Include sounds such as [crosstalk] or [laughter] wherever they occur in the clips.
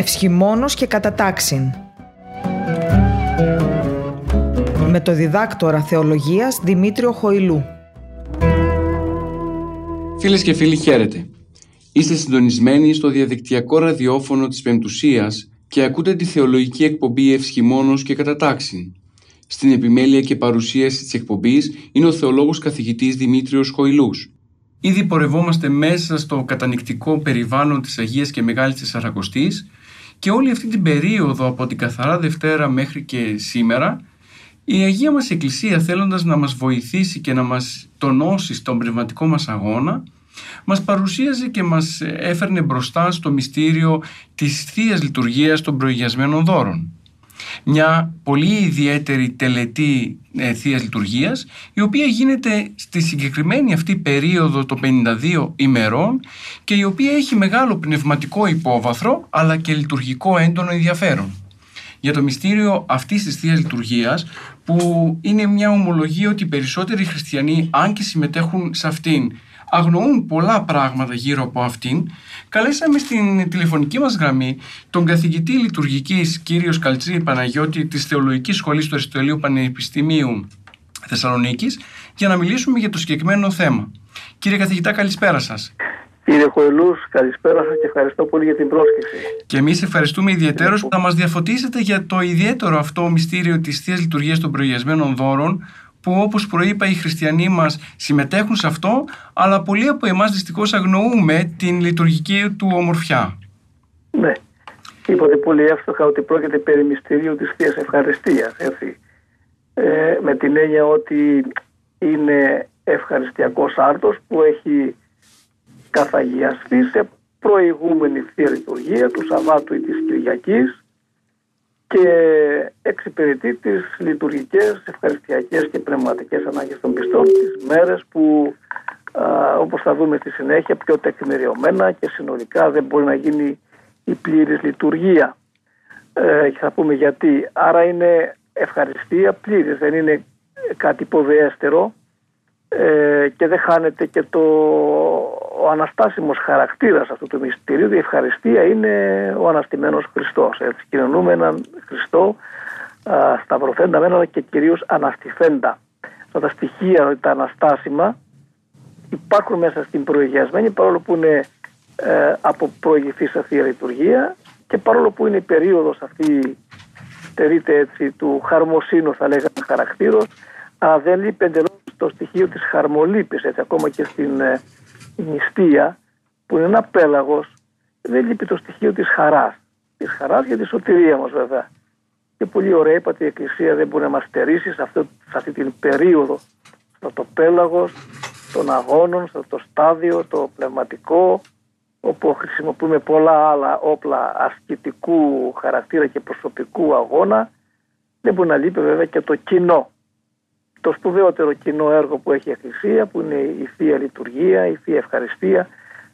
Ευσχημόνος και κατατάξιν. Με το διδάκτορα θεολογίας Δημήτριο Χοηλού. Φίλες και φίλοι χαίρετε. Είστε συντονισμένοι στο διαδικτυακό ραδιόφωνο της Πεμπτουσίας και ακούτε τη θεολογική εκπομπή Ευσχημόνος και Κατατάξιν. Στην επιμέλεια και παρουσίαση της εκπομπής είναι ο θεολόγος καθηγητής Δημήτριος Χοηλούς. Ήδη πορευόμαστε μέσα στο κατανικτικό περιβάλλον της Αγίας και Μεγάλης Τεσσαρακοστής και όλη αυτή την περίοδο από την Καθαρά Δευτέρα μέχρι και σήμερα η Αγία μας Εκκλησία θέλοντας να μας βοηθήσει και να μας τονώσει στον πνευματικό μας αγώνα μας παρουσίαζε και μας έφερνε μπροστά στο μυστήριο της Θείας Λειτουργίας των προηγιασμένων δώρων μια πολύ ιδιαίτερη τελετή ε, Θείας Λειτουργίας η οποία γίνεται στη συγκεκριμένη αυτή περίοδο των 52 ημερών και η οποία έχει μεγάλο πνευματικό υπόβαθρο αλλά και λειτουργικό έντονο ενδιαφέρον. Για το μυστήριο αυτής της Θείας Λειτουργίας που είναι μια ομολογία ότι οι περισσότεροι χριστιανοί αν και συμμετέχουν σε αυτήν αγνοούν πολλά πράγματα γύρω από αυτήν, καλέσαμε στην τηλεφωνική μας γραμμή τον καθηγητή λειτουργικής κύριος Καλτσή Παναγιώτη της Θεολογικής Σχολής του Αριστοτελείου Πανεπιστημίου Θεσσαλονίκης για να μιλήσουμε για το συγκεκριμένο θέμα. Κύριε καθηγητά, καλησπέρα σας. Κύριε Χοηλού, καλησπέρα σας και ευχαριστώ πολύ για την πρόσκληση. Και εμείς ευχαριστούμε ιδιαίτερως που θα μας διαφωτίσετε για το ιδιαίτερο αυτό μυστήριο της θείας λειτουργίας των προηγιασμένων δώρων, που όπως προείπα οι χριστιανοί μας συμμετέχουν σε αυτό, αλλά πολλοί από εμάς δυστυχώς αγνοούμε την λειτουργική του ομορφιά. Ναι. Είπατε πολύ εύστοχα ότι πρόκειται περί μυστηρίου της Θείας Ευχαριστίας. Έτσι. Ε, με την έννοια ότι είναι ευχαριστιακός άρτος που έχει καθαγιαστεί σε προηγούμενη Θεία Λειτουργία του Σαββάτου ή της Κυριακής και εξυπηρετεί τις λειτουργικές, ευχαριστιακές και πνευματικές ανάγκες των πιστών τις μέρες που α, όπως θα δούμε στη συνέχεια πιο τεκμηριωμένα και συνολικά δεν μπορεί να γίνει η πλήρης λειτουργία. Ε, και θα πούμε γιατί. Άρα είναι ευχαριστία πλήρης, δεν είναι κάτι υποδεέστερο ε, και δεν χάνεται και το, ο αναστάσιμος χαρακτήρας αυτού του μυστηρίου. Η ευχαριστία είναι ο αναστημένος Χριστός. Έτσι, κοινωνούμε έναν Χριστό α, σταυρωθέντα μένα και κυρίως αναστηθέντα. Αυτά τα στοιχεία, τα αναστάσιμα υπάρχουν μέσα στην προηγιασμένη παρόλο που είναι ε, από προηγηθή σε Θεία Λειτουργία και παρόλο που είναι η περίοδος αυτή στερείται έτσι του χαρμοσύνου θα λέγαμε χαρακτήρος αλλά δεν λείπει εντελώς το στοιχείο της χαρμολύπης έτσι ακόμα και στην ε, νηστεία που είναι ένα πέλαγος. Δεν λείπει το στοιχείο της χαράς. Της χαράς για τη σωτηρία μας βέβαια. Και πολύ ωραία είπατε η Εκκλησία δεν μπορεί να μας στερήσει σε, αυτό, σε αυτή την περίοδο. Στο το πέλαγος των αγώνων, στο το στάδιο, το πνευματικό όπου χρησιμοποιούμε πολλά άλλα όπλα ασκητικού χαρακτήρα και προσωπικού αγώνα. Δεν μπορεί να λείπει βέβαια και το κοινό το σπουδαιότερο κοινό έργο που έχει η Εκκλησία που είναι η Θεία Λειτουργία, η Θεία Ευχαριστία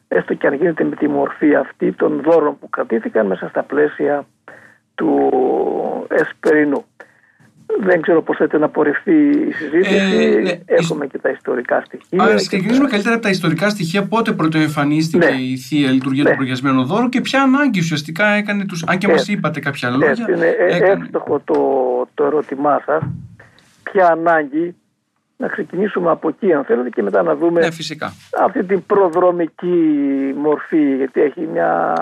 έστω και αν γίνεται με τη μορφή αυτή των δώρων που κρατήθηκαν μέσα στα πλαίσια του Εσπερινού. Δεν ξέρω πώς θέλετε να πορευτεί η συζήτηση. Ε, ναι. Έχουμε και τα ιστορικά στοιχεία. Α ξεκινήσουμε καλύτερα από τα ιστορικά στοιχεία. Πότε πρωτοεμφανίστηκε ναι. η θεία λειτουργία ναι. του προγιασμένου δώρου και ποια ανάγκη ουσιαστικά έκανε τους... Αν και μας είπατε κάποια λόγια. Είναι εύστοχο το, το ερώτημά σας ποια ανάγκη να ξεκινήσουμε από εκεί αν θέλετε και μετά να δούμε ναι, φυσικά. αυτή την προδρομική μορφή γιατί έχει μια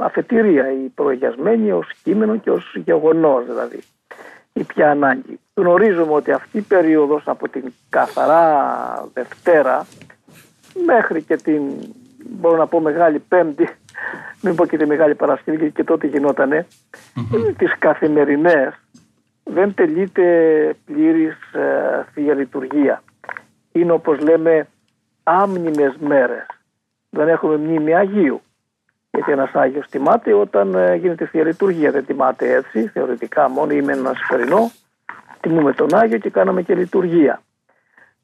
αφετηρία η προεγιασμένη ως κείμενο και ως γεγονός δηλαδή η ποια ανάγκη. Γνωρίζουμε ότι αυτή η περίοδος από την καθαρά Δευτέρα μέχρι και την μπορώ να πω Μεγάλη Πέμπτη μην πω και τη Μεγάλη Παρασκευή και τότε γινότανε mm-hmm. τις καθημερινές δεν τελείται πλήρης ε, Θεία Λειτουργία. Είναι όπως λέμε άμνημες μέρες. Δεν έχουμε μνήμη Αγίου. Γιατί ένας Άγιος τιμάται όταν ε, γίνεται Θεία Λειτουργία. Δεν τιμάται έτσι, θεωρητικά μόνο είμαι ένας σφαιρινό. Τιμούμε τον Άγιο και κάναμε και λειτουργία.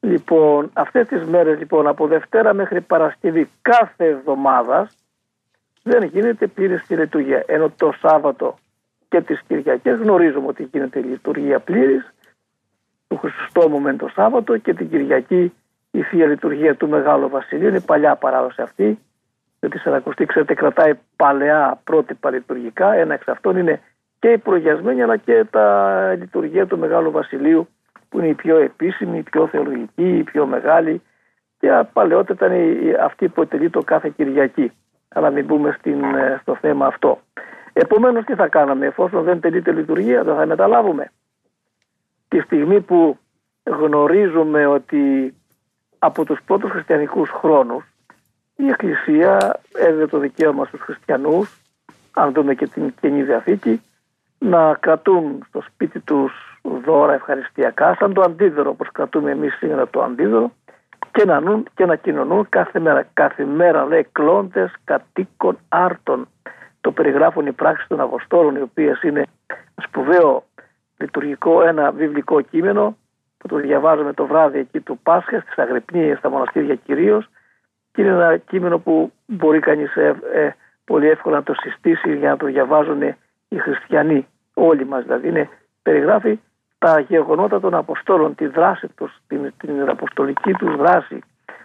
Λοιπόν, αυτές τις μέρες λοιπόν από Δευτέρα μέχρι Παρασκευή κάθε εβδομάδας δεν γίνεται πλήρης Θεία Λειτουργία. Ενώ το Σάββατο και τις Κυριακές γνωρίζουμε ότι γίνεται η λειτουργία πλήρης του Χριστοστόμου με το Σάββατο και την Κυριακή η Θεία Λειτουργία του Μεγάλου Βασιλείου είναι η παλιά παράδοση αυτή Γιατί η Σαρακοστή, ξέρετε, κρατάει παλαιά πρότυπα λειτουργικά. Ένα εξ αυτών είναι και η προγιασμένη αλλά και τα λειτουργία του Μεγάλου Βασιλείου που είναι η πιο επίσημη, η πιο θεολογική, η πιο μεγάλη και παλαιότερα ήταν αυτή που ετελεί το κάθε Κυριακή. Αλλά μην μπούμε στην, ε, στο θέμα αυτό. Επομένως τι θα κάναμε εφόσον δεν τελείται λειτουργία δεν θα μεταλάβουμε. Τη στιγμή που γνωρίζουμε ότι από τους πρώτους χριστιανικούς χρόνους η Εκκλησία έδινε το δικαίωμα στους χριστιανούς αν δούμε και την Καινή Διαθήκη να κρατούν στο σπίτι τους δώρα ευχαριστιακά σαν το αντίδωρο όπως κρατούμε εμείς σήμερα το αντίδωρο και να, νουν, και να κοινωνούν κάθε μέρα. Κάθε μέρα λέει κλώντες κατοίκων άρτων. Το περιγράφουν οι πράξεις των Αποστόλων οι οποίες είναι σπουδαίο λειτουργικό ένα βιβλικό κείμενο που το διαβάζουμε το βράδυ εκεί του Πάσχα στις Αγρυπνίες, στα μοναστήρια κυρίως. και είναι ένα κείμενο που μπορεί κανείς ε, ε, πολύ εύκολα να το συστήσει για να το διαβάζουν οι χριστιανοί, όλοι μας δηλαδή. Είναι, περιγράφει τα γεγονότα των Αποστόλων, τη δράση τους, την, την αποστολική τους δράση,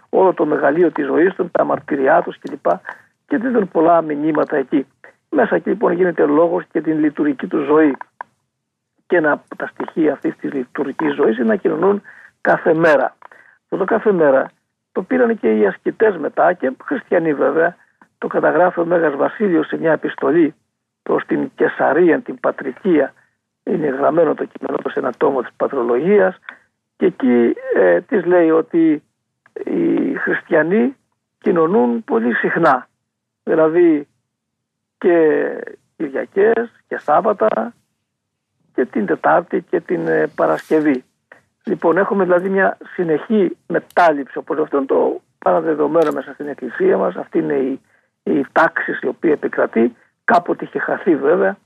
όλο το μεγαλείο της ζωής τους, τα μαρτυριά τους κλπ. Και δίνουν πολλά μηνύματα εκεί. Μέσα εκεί λοιπόν γίνεται λόγος και την λειτουργική του ζωή. Και ένα από τα στοιχεία αυτής της λειτουργικής ζωής είναι να κοινωνούν κάθε μέρα. Αυτό το κάθε μέρα το πήραν και οι ασκητές μετά και χριστιανοί βέβαια. Το καταγράφει ο Μέγας Βασίλειος σε μια επιστολή προς την Κεσαρία, την Πατρικία. Είναι γραμμένο το κείμενο του σε ένα τόμο της Πατρολογίας και εκεί ε, της λέει ότι οι χριστιανοί κοινωνούν πολύ συχνά. Δηλαδή και Κυριακές και Σάββατα και την Τετάρτη και την ε, Παρασκευή. Λοιπόν, έχουμε δηλαδή μια συνεχή μετάληψη. Οπότε αυτό είναι το παραδεδομένο μέσα στην Εκκλησία μας. Αυτή είναι η, η τάξη η οποία επικρατεί. Κάποτε είχε χαθεί βέβαια.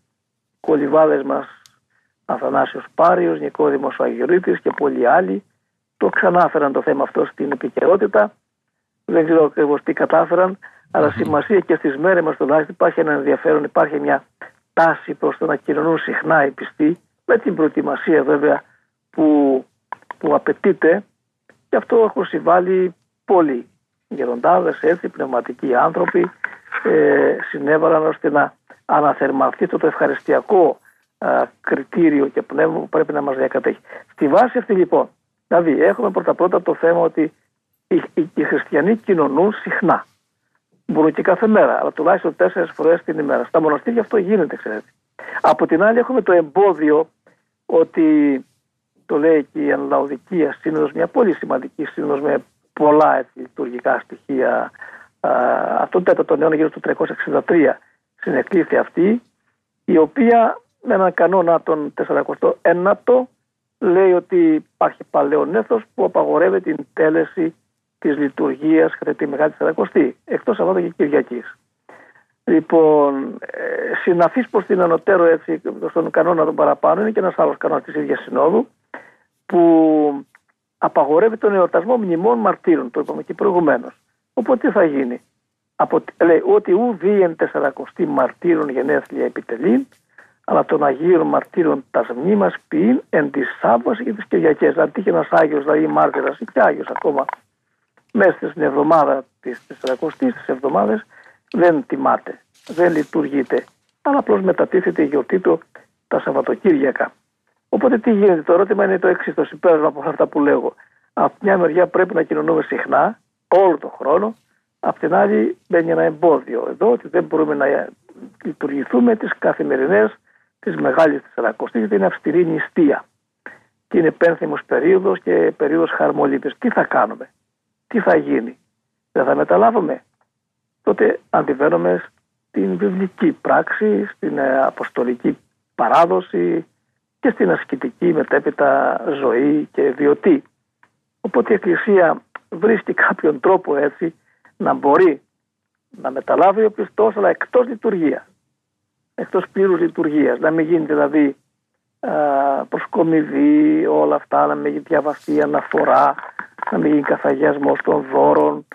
Κολυβάδες μας Αθανάσιος Πάριος, Νικόδημος Αγιορείτης και πολλοί άλλοι το ξανάφεραν το θέμα αυτό στην επικαιρότητα. Δεν ξέρω ακριβώς τι κατάφεραν, αλλά σημασία και στις μέρες μας τουλάχιστον υπάρχει ένα ενδιαφέρον, υπάρχει μια τάση προς το να κοινωνούν συχνά οι πιστοί, με την προετοιμασία βέβαια που, που απαιτείται. Και αυτό έχουν συμβάλει πολλοί γεροντάδες, έτσι, πνευματικοί άνθρωποι, ε, συνέβαλαν ώστε να αναθερμανθεί το, το ευχαριστιακό κριτήριο και πνεύμα που πρέπει να μας διακατέχει. Στη βάση αυτή λοιπόν, δηλαδή έχουμε πρώτα πρώτα το θέμα ότι οι, οι, οι χριστιανοί κοινωνούν συχνά. Μπορούν και κάθε μέρα, αλλά τουλάχιστον τέσσερις φορές την ημέρα. Στα μοναστήρια αυτό γίνεται, ξέρετε. Από την άλλη, έχουμε το εμπόδιο ότι το λέει και η Αναλαουδικία Σύνοδος, μια πολύ σημαντική σύνοδος με πολλά έτσι, λειτουργικά στοιχεία. Αυτό το τέταρτο αιώνα γύρω στο 363 συνεκλήθη αυτή, η οποία με έναν κανόνα τον 49ο λέει ότι υπάρχει παλαιό έθος που απαγορεύει την τέλεση της λειτουργίας κατά τη Μεγάλη Τεσσαρακοστή, εκτός Σαββάτου και Κυριακής. Λοιπόν, ε, συναφής προς την ανωτέρω έτσι, στον κανόνα των παραπάνω είναι και ένας άλλος κανόνας της ίδιας συνόδου που απαγορεύει τον εορτασμό μνημών μαρτύρων, το είπαμε και προηγουμένως. Οπότε τι θα γίνει; Από, λέει ότι ου βίεν τεσσαρακοστή μαρτύρων γενέθλια επιτελήν αλλά των Αγίων Μαρτύρων τα μνήμα ποιήν εν της Σάββασης και τις Κυριακές. Αν τύχει ένας Άγιος, δηλαδή μάρτυρας ή και Άγιος ακόμα, μέσα στην εβδομάδα της 40η της εβδομάδας, δεν τιμάται, δεν λειτουργείται. Αλλά απλώς μετατίθεται η γιορτή του τα Σαββατοκύριακα. Οπότε τι γίνεται, το ερώτημα είναι το εξής, το συμπέρασμα από αυτά που λέγω. Από μια μεριά πρέπει να κοινωνούμε συχνά, όλο τον χρόνο. Απ' την άλλη μπαίνει ένα εμπόδιο εδώ ότι δεν μπορούμε να λειτουργηθούμε τις καθημερινές της Μεγάλης Τεσσαρακοστή, γιατί είναι αυστηρή νηστεία. Και είναι πένθυμος περίοδος και περίοδος χαρμολύπης. Τι θα κάνουμε, τι θα γίνει, δεν θα μεταλάβουμε. Τότε αντιβαίνουμε στην βιβλική πράξη, στην ε, αποστολική παράδοση και στην ασκητική μετέπειτα ζωή και βιωτή. Οπότε η Εκκλησία βρίσκει κάποιον τρόπο έτσι να μπορεί να μεταλάβει ο πιστός αλλά εκτός λειτουργίας εκτός πλήρους λειτουργίας. Να μην γίνει δηλαδή προσκομιδή, όλα αυτά, να μην γίνει διαβαστή αναφορά, να μην γίνει καθαγιασμός των δώρων,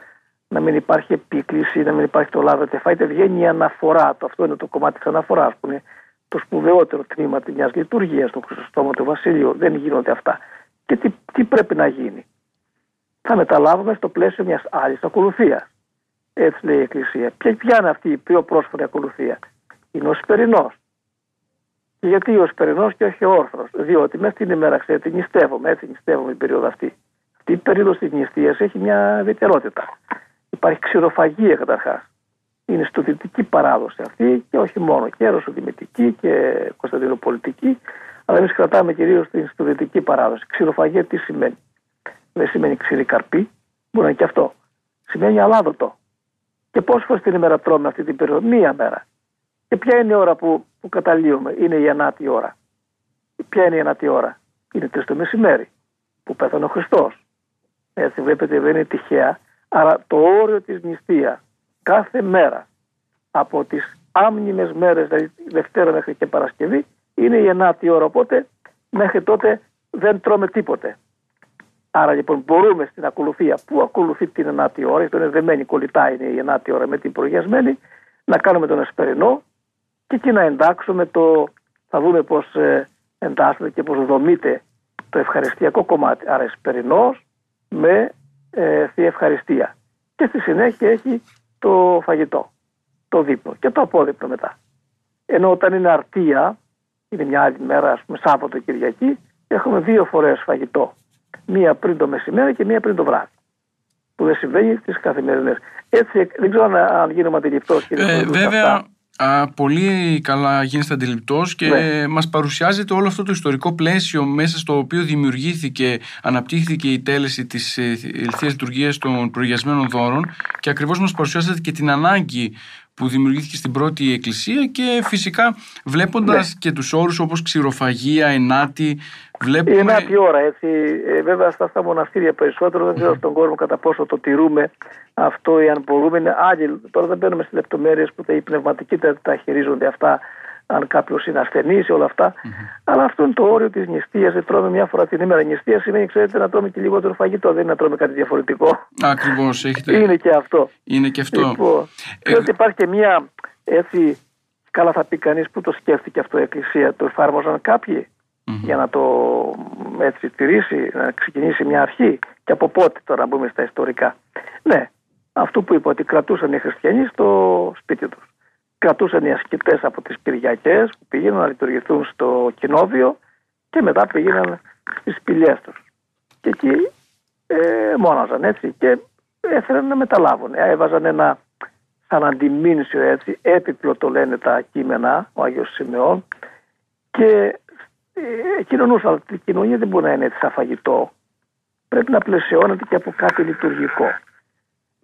να μην υπάρχει επίκληση, να μην υπάρχει το λάβετε φάιτε. Βγαίνει η αναφορά. Το, αυτό είναι το κομμάτι της αναφοράς που είναι το σπουδαιότερο τμήμα μιας λειτουργίας στο Χρυσοστόμο του Βασιλείου. Δεν γίνονται αυτά. Και τι, τι πρέπει να γίνει; Θα μεταλάβουμε στο πλαίσιο μιας άλλης ακολουθίας. Έτσι λέει η Εκκλησία. Ποια, ποια είναι αυτή η πιο πρόσφατη ακολουθία; Είναι ο Σπερινός. Και γιατί ο Σπερινός και όχι ο Όρθρος; Διότι μέσα στην ημέρα, ξέρετε, νηστεύομαι, έτσι νηστεύομαι την περίοδο αυτή. Αυτή η περίοδο της νηστείας έχει μια ιδιαιτερότητα. Υπάρχει ξηροφαγία καταρχάς. Είναι στοδυτική παράδοση αυτή και όχι μόνο και αεροσοδημητική και κωνσταντινοπολιτική, αλλά εμείς κρατάμε κυρίως την στοδυτική παράδοση. Ξηροφαγία τι σημαίνει; Δεν σημαίνει ξηρή καρπή, μπορεί να είναι και αυτό. Σημαίνει αλάδοτο. Και πόσες φορές την ημέρα τρώμε αυτή την περίοδο, μία μέρα. Και ποια είναι η ώρα που, που καταλύουμε, είναι η ενάτη ώρα. Ποια είναι η ενάτη ώρα, είναι τρεις το μεσημέρι που πέθανε ο Χριστός. Έτσι βλέπετε δεν είναι τυχαία. Άρα το όριο της νηστείας κάθε μέρα από τις άμνημες μέρες, δηλαδή Δευτέρα μέχρι και Παρασκευή, είναι η ενάτη ώρα. Οπότε μέχρι τότε δεν τρώμε τίποτε. Άρα λοιπόν μπορούμε στην ακολουθία που ακολουθεί την ενάτη ώρα, γιατί είναι δεμένη κολλητά είναι η ενάτη ώρα με την προγιασμένη, να κάνουμε τον εσπερινό και εκεί να εντάξουμε το, θα δούμε πώς ε, εντάσσεται και πώς δομείται το ευχαριστιακό κομμάτι. Άρα εσπερινός με ε, θεία ευχαριστία. Και στη συνέχεια έχει το φαγητό, το δίπλο και το απόδειπλο μετά. Ενώ όταν είναι αρτία, είναι μια άλλη μέρα, ας πούμε Σάββατο Κυριακή, έχουμε δύο φορές φαγητό. Μία πριν το μεσημέρι και μία πριν το βράδυ. Που δεν συμβαίνει στις καθημερινές. Έτσι δεν ξέρω αν γίνομαι αντιληπτός κύριε ε, Βέβαια, Α, πολύ καλά γίνεστε αντιληπτός και ναι. μας παρουσιάζεται όλο αυτό το ιστορικό πλαίσιο μέσα στο οποίο δημιουργήθηκε, αναπτύχθηκε η τέλεση της ευθεία λειτουργίας των προηγιασμένων δώρων και ακριβώς μας παρουσιάζεται και την ανάγκη που δημιουργήθηκε στην πρώτη εκκλησία και φυσικά βλέποντας ναι. και τους όρους όπως ξηροφαγία, ενάτη, βλέπουμε... Η ενάτη ώρα, έτσι. Ε, βέβαια στα, στα μοναστήρια περισσότερο, δεν ξέρω στον κόσμο κατά πόσο το τηρούμε αυτό ή αν μπορούμε. Είναι άλλοι, τώρα δεν μπαίνουμε στις λεπτομέρειες που οι πνευματικοί τα χειρίζονται αυτά αν κάποιος είναι ασθενής όλα αυτά. Mm-hmm. Αλλά αυτό είναι το όριο της νηστείας. Δεν τρώμε μια φορά την ημέρα. Νηστεία σημαίνει, ξέρετε, να τρώμε και λιγότερο φαγητό. Δεν είναι να τρώμε κάτι διαφορετικό. Ακριβώς. Έχετε... Είναι και αυτό. Είναι και αυτό. Λοιπόν, ε... ότι υπάρχει και μια έτσι. Καλά θα πει κανείς που το σκέφτηκε αυτό η Εκκλησία. Το εφάρμοζαν κάποιοι mm-hmm. για να το έτσι τηρήσει, να ξεκινήσει μια αρχή. Και από πότε τώρα μπούμε στα ιστορικά. Ναι, αυτό που είπα ότι κρατούσαν οι χριστιανοί στο σπίτι τους κρατούσαν οι ασκητές από τις Κυριακές που πήγαιναν να λειτουργηθούν στο κοινόβιο και μετά πήγαιναν στις σπηλιές τους. Και εκεί ε, μόναζαν έτσι και έφεραν να μεταλάβουν. Έβαζαν ένα σαν αντιμήνσιο έτσι, έπιπλο το λένε τα κείμενα, ο Άγιος Σημεών και ε, κοινωνούσαν. Η κοινωνία δεν μπορεί να είναι έτσι σαν φαγητό. Πρέπει να πλαισιώνεται και από κάτι λειτουργικό.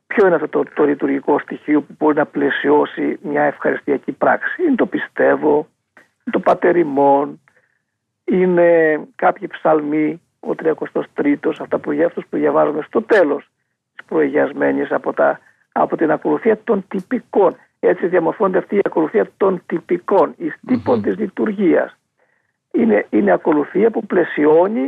Ποιο είναι αυτό το, το λειτουργικό στοιχείο που μπορεί να πλαισιώσει μια ευχαριστιακή πράξη; Είναι το πιστεύω, είναι το πατερημόν, είναι κάποιοι ψαλμοί, ο 33ος, αυτά που, αυτούς που διαβάζουμε στο τέλος της προηγιασμένης από, τα, από την ακολουθία των τυπικών. Έτσι διαμορφώνεται αυτή η ακολουθία των τυπικών, εις τύπων mm-hmm. της λειτουργίας. Είναι, είναι ακολουθία που πλαισιώνει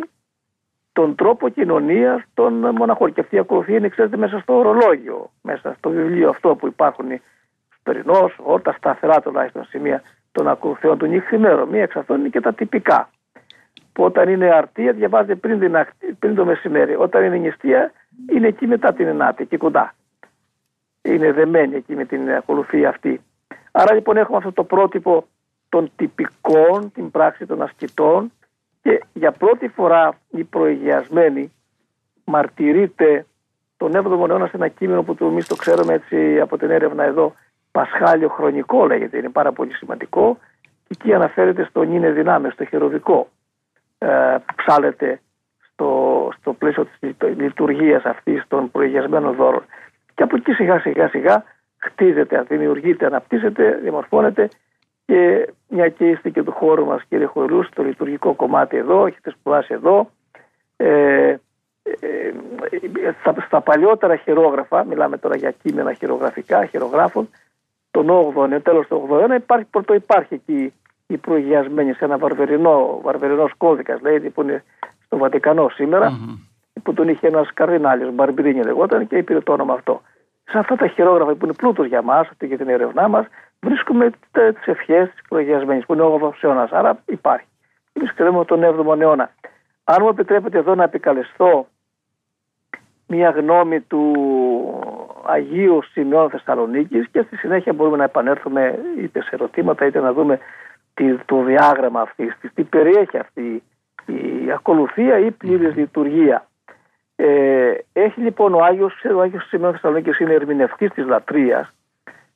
τον τρόπο κοινωνίας των μοναχών. Και αυτή η ακολουθία είναι, ξέρετε, μέσα στο ορολόγιο, μέσα στο βιβλίο αυτό που υπάρχουν οι περινό, όλα τα σταθερά τουλάχιστον σημεία των ακολουθιών του νυχθημέρου. Μία εξ αυτών είναι και τα τυπικά. Που όταν είναι αρτία διαβάζεται πριν, την, πριν το μεσημέρι. Όταν είναι νηστεία είναι εκεί μετά την ενάτη, εκεί κοντά. Είναι δεμένη εκεί με την ακολουθία αυτή. Άρα λοιπόν έχουμε αυτό το πρότυπο των τυπικών, την πράξη των ασκητών, και για πρώτη φορά η προηγιασμένη μαρτυρείται τον 7ο αιώνα σε ένα κείμενο που εμείς το ξέρουμε έτσι από την έρευνα εδώ, Πασχάλιο χρονικό λέγεται, είναι πάρα πολύ σημαντικό. Και εκεί αναφέρεται στο νίνε δυνάμες, στο χεροβικό, ε, που ψάλεται στο, στο πλαίσιο της λειτουργίας αυτής των προηγιασμένων δώρων. Και από εκεί σιγά σιγά σιγά χτίζεται, δημιουργείται, αναπτύσσεται, διαμορφώνεται και μια και είστε και του χώρου μας κύριε Χορούς, το λειτουργικό κομμάτι εδώ, έχετε σπουδάσει εδώ. Ε, ε, στα, στα, παλιότερα χειρόγραφα, μιλάμε τώρα για κείμενα χειρογραφικά, χειρογράφων, τον 8ο, τέλος του 8ου αιώνα υπάρχει, πρώτο υπάρχει εκεί η προηγιασμένη σε ένα βαρβερινό, βαρβερινός κώδικας, λέει, που είναι στο Βατικανό που τον είχε ένας καρδινάλιος, Μπαρμπρίνι λεγόταν και είπε το όνομα αυτό. Σε αυτά τα χειρόγραφα που είναι πλούτος για μας, για την έρευνά μας, βρίσκουμε τι ευχέ της προηγιασμένη που είναι ο 8ο αιώνα. Άρα υπάρχει. Εμείς κρίνουμε τον 7ο αιώνα. Αν μου επιτρέπετε εδώ να επικαλεστώ μια γνώμη του Αγίου Σημειών Θεσσαλονίκης και στη συνέχεια μπορούμε να επανέλθουμε είτε σε ερωτήματα είτε να δούμε το διάγραμμα αυτής, τι περιέχει αυτή η ακολουθία ή πλήρης λειτουργία. Ε, έχει λοιπόν ο Άγιος, ο Άγιος Σημείων Θεσσαλονίκης είναι ερμηνευτής της λατρείας,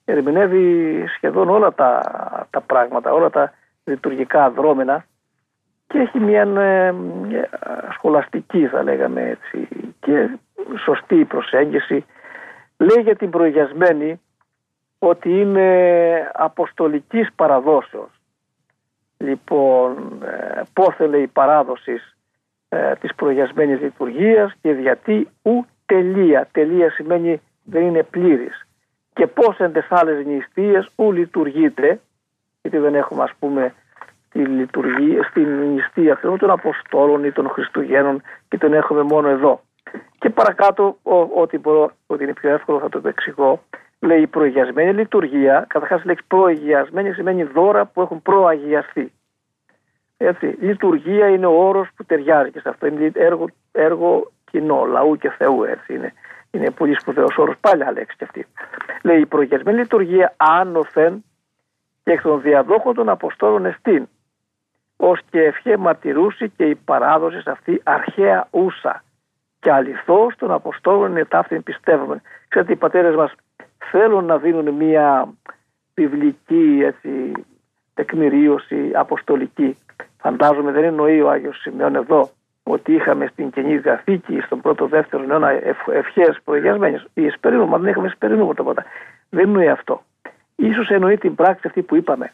ερμηνεύει σχεδόν όλα τα, τα πράγματα, όλα τα λειτουργικά δρόμενα και έχει μια ε, σχολαστική θα λέγαμε έτσι και σωστή προσέγγιση. Λέει για την προηγιασμένη ότι είναι αποστολικής παραδόσεως. Λοιπόν, ε, πόθελε η παράδοσης ε, της προηγιασμένης λειτουργίας και γιατί ου τελεία. Τελεία σημαίνει δεν είναι πλήρης. Και πώς εν τες άλλες νηστείες ου λειτουργείται, γιατί δεν έχουμε ας πούμε τη λειτουργία, στην νηστεία αυτών των Αποστόλων ή των Χριστουγέννων και τον έχουμε μόνο εδώ. Και παρακάτω, ό,τι μπορώ, ότι είναι πιο εύκολο θα το εξηγώ, λέει η προηγιασμένη λειτουργία, καταρχάς η λέξη προηγιασμένη σημαίνει δώρα που έχουν προαγιαστεί. Έτσι, λειτουργία είναι ο όρος που ταιριάζει και σε αυτό, είναι έργο, έργο κοινό, λαού και Θεού, έτσι είναι. Είναι πολύ σπουδαίος όρος, πάλι λέξη και αυτή. Λέει η προηγιασμένη λειτουργία άνωθεν και εκ των διαδόχων των Αποστόλων εστίν ως και ευχέ μαρτυρούσει και η παράδοση σε αυτή αρχαία ούσα. Και αληθώς των Αποστόλων είναι ταύτην πιστεύουμε. Ξέρετε οι πατέρες μας θέλουν να δίνουν μια βιβλική έτσι, τεκμηρίωση αποστολική. Φαντάζομαι δεν εννοεί ο Άγιος Σημειών εδώ ότι είχαμε στην Καινή Διαθήκη στον πρώτο δεύτερο αιώνα ευχές προηγιασμένες. Η εσπερινού, μα δεν είχαμε εσπερινού τίποτα. Δεν εννοεί αυτό. Ίσως εννοεί την πράξη αυτή που είπαμε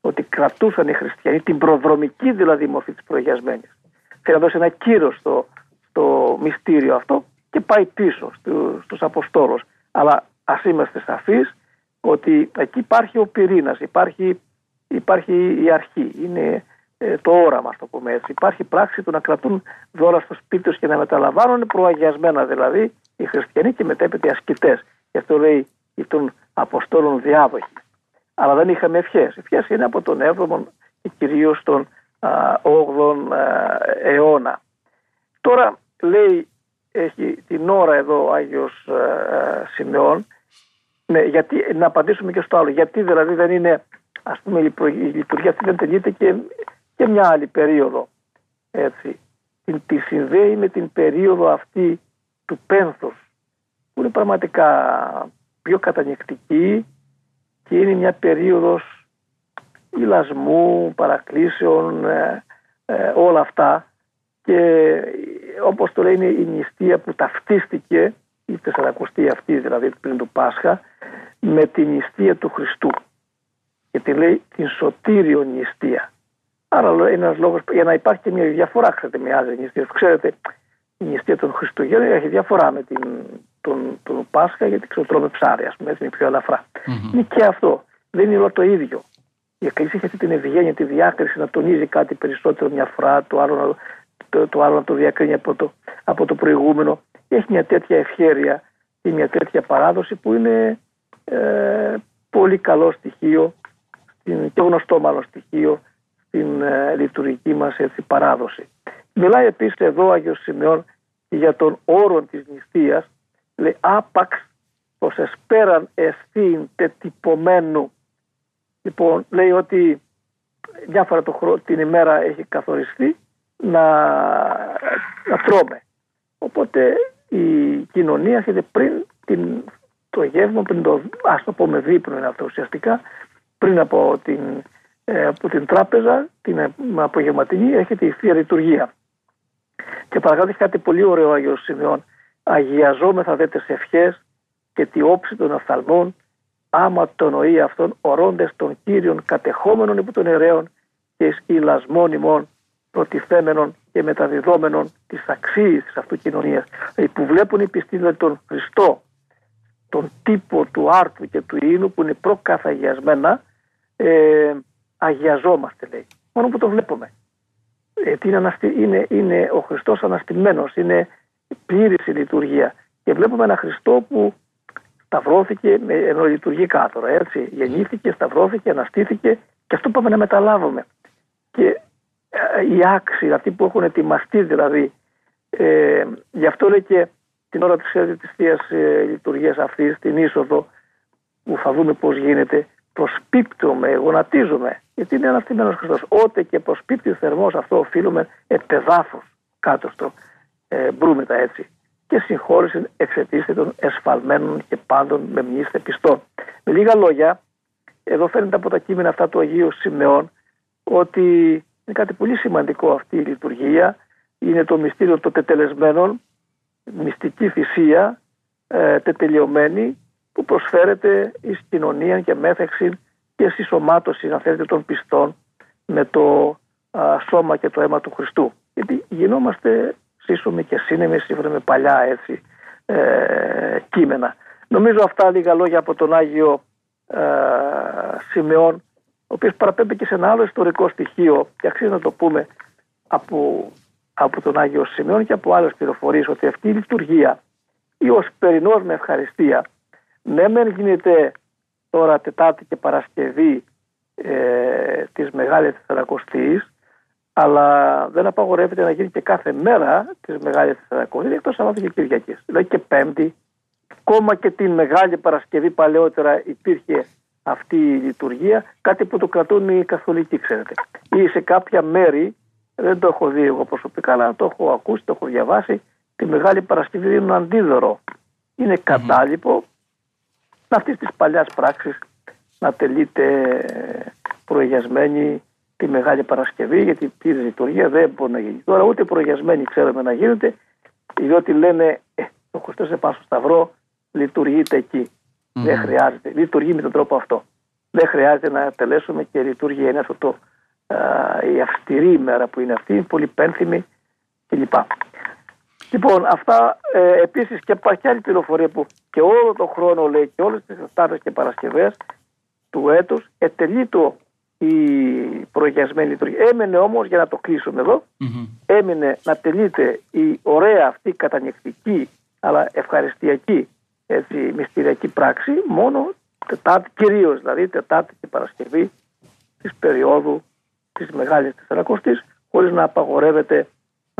ότι κρατούσαν οι χριστιανοί την προδρομική δηλαδή μορφή της προηγιασμένης. Θέλει να δώσει ένα κύριο στο, στο μυστήριο αυτό και πάει πίσω στου, στους Αποστόλους. Αλλά ας είμαστε σαφείς ότι εκεί υπάρχει ο πυρήνας, υπάρχει, υπάρχει η αρχή, είναι ε, το όραμα, το πούμε έτσι. Υπάρχει πράξη του να κρατούν δώρα στο σπίτι τους και να μεταλαμβάνουν προαγιασμένα δηλαδή οι χριστιανοί και μετέπειτα οι ασκητές. Γι' αυτό λέει των Αποστόλων διάδοχοι αλλά δεν είχαμε ευχές. Ευχές είναι από τον 7ο και κυρίως τον 8ο αιώνα. Τώρα λέει, έχει την ώρα εδώ ο Άγιος Σημεών, ναι, γιατί, να απαντήσουμε και στο άλλο. Γιατί δηλαδή δεν είναι, ας πούμε, η, λειτουργία αυτή δεν τελείται και, και μια άλλη περίοδο. Έτσι. Την, τη συνδέει με την περίοδο αυτή του πένθους, που είναι πραγματικά πιο κατανεκτική, και είναι μια περίοδος ηλασμού, παρακλήσεων, ε, ε, όλα αυτά και όπως το λέει είναι η νηστεία που ταυτίστηκε η τεσσαρακοστή αυτή δηλαδή πριν του Πάσχα με την νηστεία του Χριστού και τη λέει την σωτήριο νηστεία. Άρα είναι ένας λόγος για να υπάρχει και μια διαφορά ξέρετε με άλλες νηστείες. Ξέρετε η νηστεία των Χριστουγέννων έχει διαφορά με την τον, τον Πάσχα γιατί ξοτρώμε ψάρι, ας πούμε, έτσι είναι πιο ελαφρά. Mm-hmm. Είναι και αυτό. Δεν είναι όλο το ίδιο. Η Εκκλησία έχει αυτή την ευγένεια, τη διάκριση να τονίζει κάτι περισσότερο μια φορά, το άλλο, το, το άλλο να το διακρίνει από το, από το προηγούμενο. Έχει μια τέτοια ευχέρεια ή μια τέτοια παράδοση που είναι ε, πολύ καλό στοιχείο στην, και γνωστό μάλλον στοιχείο στην ε, λειτουργική μας έτσι, παράδοση. Μιλάει επίσης εδώ ο Άγιος Σημειών για τον όρο της νηστείας λέει άπαξ πως εσπέραν ευθύν τετυπωμένου. Λοιπόν, λέει ότι μια φορά το την ημέρα έχει καθοριστεί να, να τρώμε. Οπότε η κοινωνία έρχεται πριν την, το γεύμα, πριν το, ας το πούμε δείπνο είναι αυτό ουσιαστικά, πριν από την, ε, από την τράπεζα, την απογευματινή, έρχεται η Θεία Λειτουργία. Και παρακάτω έχει κάτι πολύ ωραίο Άγιος Σημειών αγιαζόμεθα δε τις ευχές και τη όψη των αφθαλμών άμα το νοεί αυτών ορώντες των Κύριων κατεχόμενων υπό των αιρέων και εις ηλασμών ημών προτιθέμενων και μεταδιδόμενων της αξίας της αυτού κοινωνίας. Δηλαδή που βλέπουν οι πιστοί δηλαδή τον Χριστό, τον τύπο του άρτου και του ίνου που είναι προκαθαγιασμένα ε, αγιαζόμαστε λέει. Μόνο που το βλέπουμε. Ε, είναι, είναι, είναι ο Χριστός αναστημένος, είναι πλήρης η λειτουργία. Και βλέπουμε ένα Χριστό που σταυρώθηκε, ενώ λειτουργεί κάτωρα, έτσι. Γεννήθηκε, σταυρώθηκε, αναστήθηκε και αυτό πάμε να μεταλάβουμε. Και ε, οι άξιοι, αυτοί που έχουν ετοιμαστεί δηλαδή, ε, γι' αυτό λέει και την ώρα της, της Θείας ε, Λειτουργίας αυτής, την είσοδο που θα δούμε πώς γίνεται, προσπίπτουμε, γονατίζουμε, γιατί είναι αναστημένος Χριστός. Ότε και προσπίπτει ο θερμός αυτό οφείλουμε επεδάφος κάτω στο ε, μπρούμετα έτσι και συγχώρησε εξαιτήστε των εσφαλμένων και πάντων με μνήστες πιστών. Με λίγα λόγια, εδώ φαίνεται από τα κείμενα αυτά του Αγίου Σιμεών ότι είναι κάτι πολύ σημαντικό αυτή η λειτουργία. Είναι το μυστήριο των τετελεσμένων, μυστική θυσία, ε, τετελειωμένη, που προσφέρεται εις κοινωνία και μέθεξη και συσσωμάτωση, αν θέλετε, των πιστών με το σώμα και το αίμα του Χριστού. Γιατί γινόμαστε σύσσωμοι και σύνεμοι σύμφωνα με παλιά έτσι, ε, κείμενα. Νομίζω αυτά λίγα λόγια από τον Άγιο ε, Σιμεών, ο οποίος παραπέμπει και σε ένα άλλο ιστορικό στοιχείο και αξίζει να το πούμε από, από τον Άγιο Σιμεών και από άλλες πληροφορίες ότι αυτή η λειτουργία ή ως περινός με ευχαριστία ναι μεν γίνεται τώρα Τετάρτη και Παρασκευή ε, της Μεγάλης Τεσσαρακοστής αλλά δεν απαγορεύεται να γίνει και κάθε μέρα της Μεγάλης Τεσσαρακοστής εκτός Σαββάτου και Κυριακής. Δηλαδή και Πέμπτη, ακόμα και την Μεγάλη Παρασκευή παλαιότερα υπήρχε αυτή η λειτουργία, κάτι που το κρατούν οι καθολικοί ξέρετε. Ή σε κάποια μέρη, δεν το έχω δει εγώ προσωπικά, αλλά το έχω ακούσει, το έχω διαβάσει, τη Μεγάλη Παρασκευή δίνουν αντίδωρο. Είναι κατάλοιπο αυτή τη παλιάς πράξη να τελείται προηγιασμένη τη Μεγάλη Παρασκευή, γιατί η λειτουργία δεν μπορεί να γίνει. Τώρα ούτε προηγιασμένη ξέρουμε να γίνεται, διότι λένε ε, το Χριστός επάνω στο Σταυρό λειτουργείται εκεί. Δεν χρειάζεται. Λειτουργεί με τον τρόπο αυτό. Δεν χρειάζεται να τελέσουμε και λειτουργεί είναι αυτό το, η αυστηρή ημέρα που είναι αυτή, πολύ πένθυμη κλπ. Λοιπόν, αυτά ε, επίσης και υπάρχει άλλη πληροφορία που και όλο τον χρόνο λέει και όλες τις Τετάρτε και Παρασκευές του έτους ετελείτο η προηγιασμένη λειτουργία. Έμενε όμως, για να το κλείσουμε εδώ, mm-hmm. έμεινε να τελείται η ωραία αυτή κατανεκτική αλλά ευχαριστιακή έτσι, μυστηριακή πράξη μόνο Τετάρτη, κυρίως δηλαδή Τετάρτη και Παρασκευή της περίοδου της Μεγάλης Τεσσαρακοστή, χωρίς να απαγορεύεται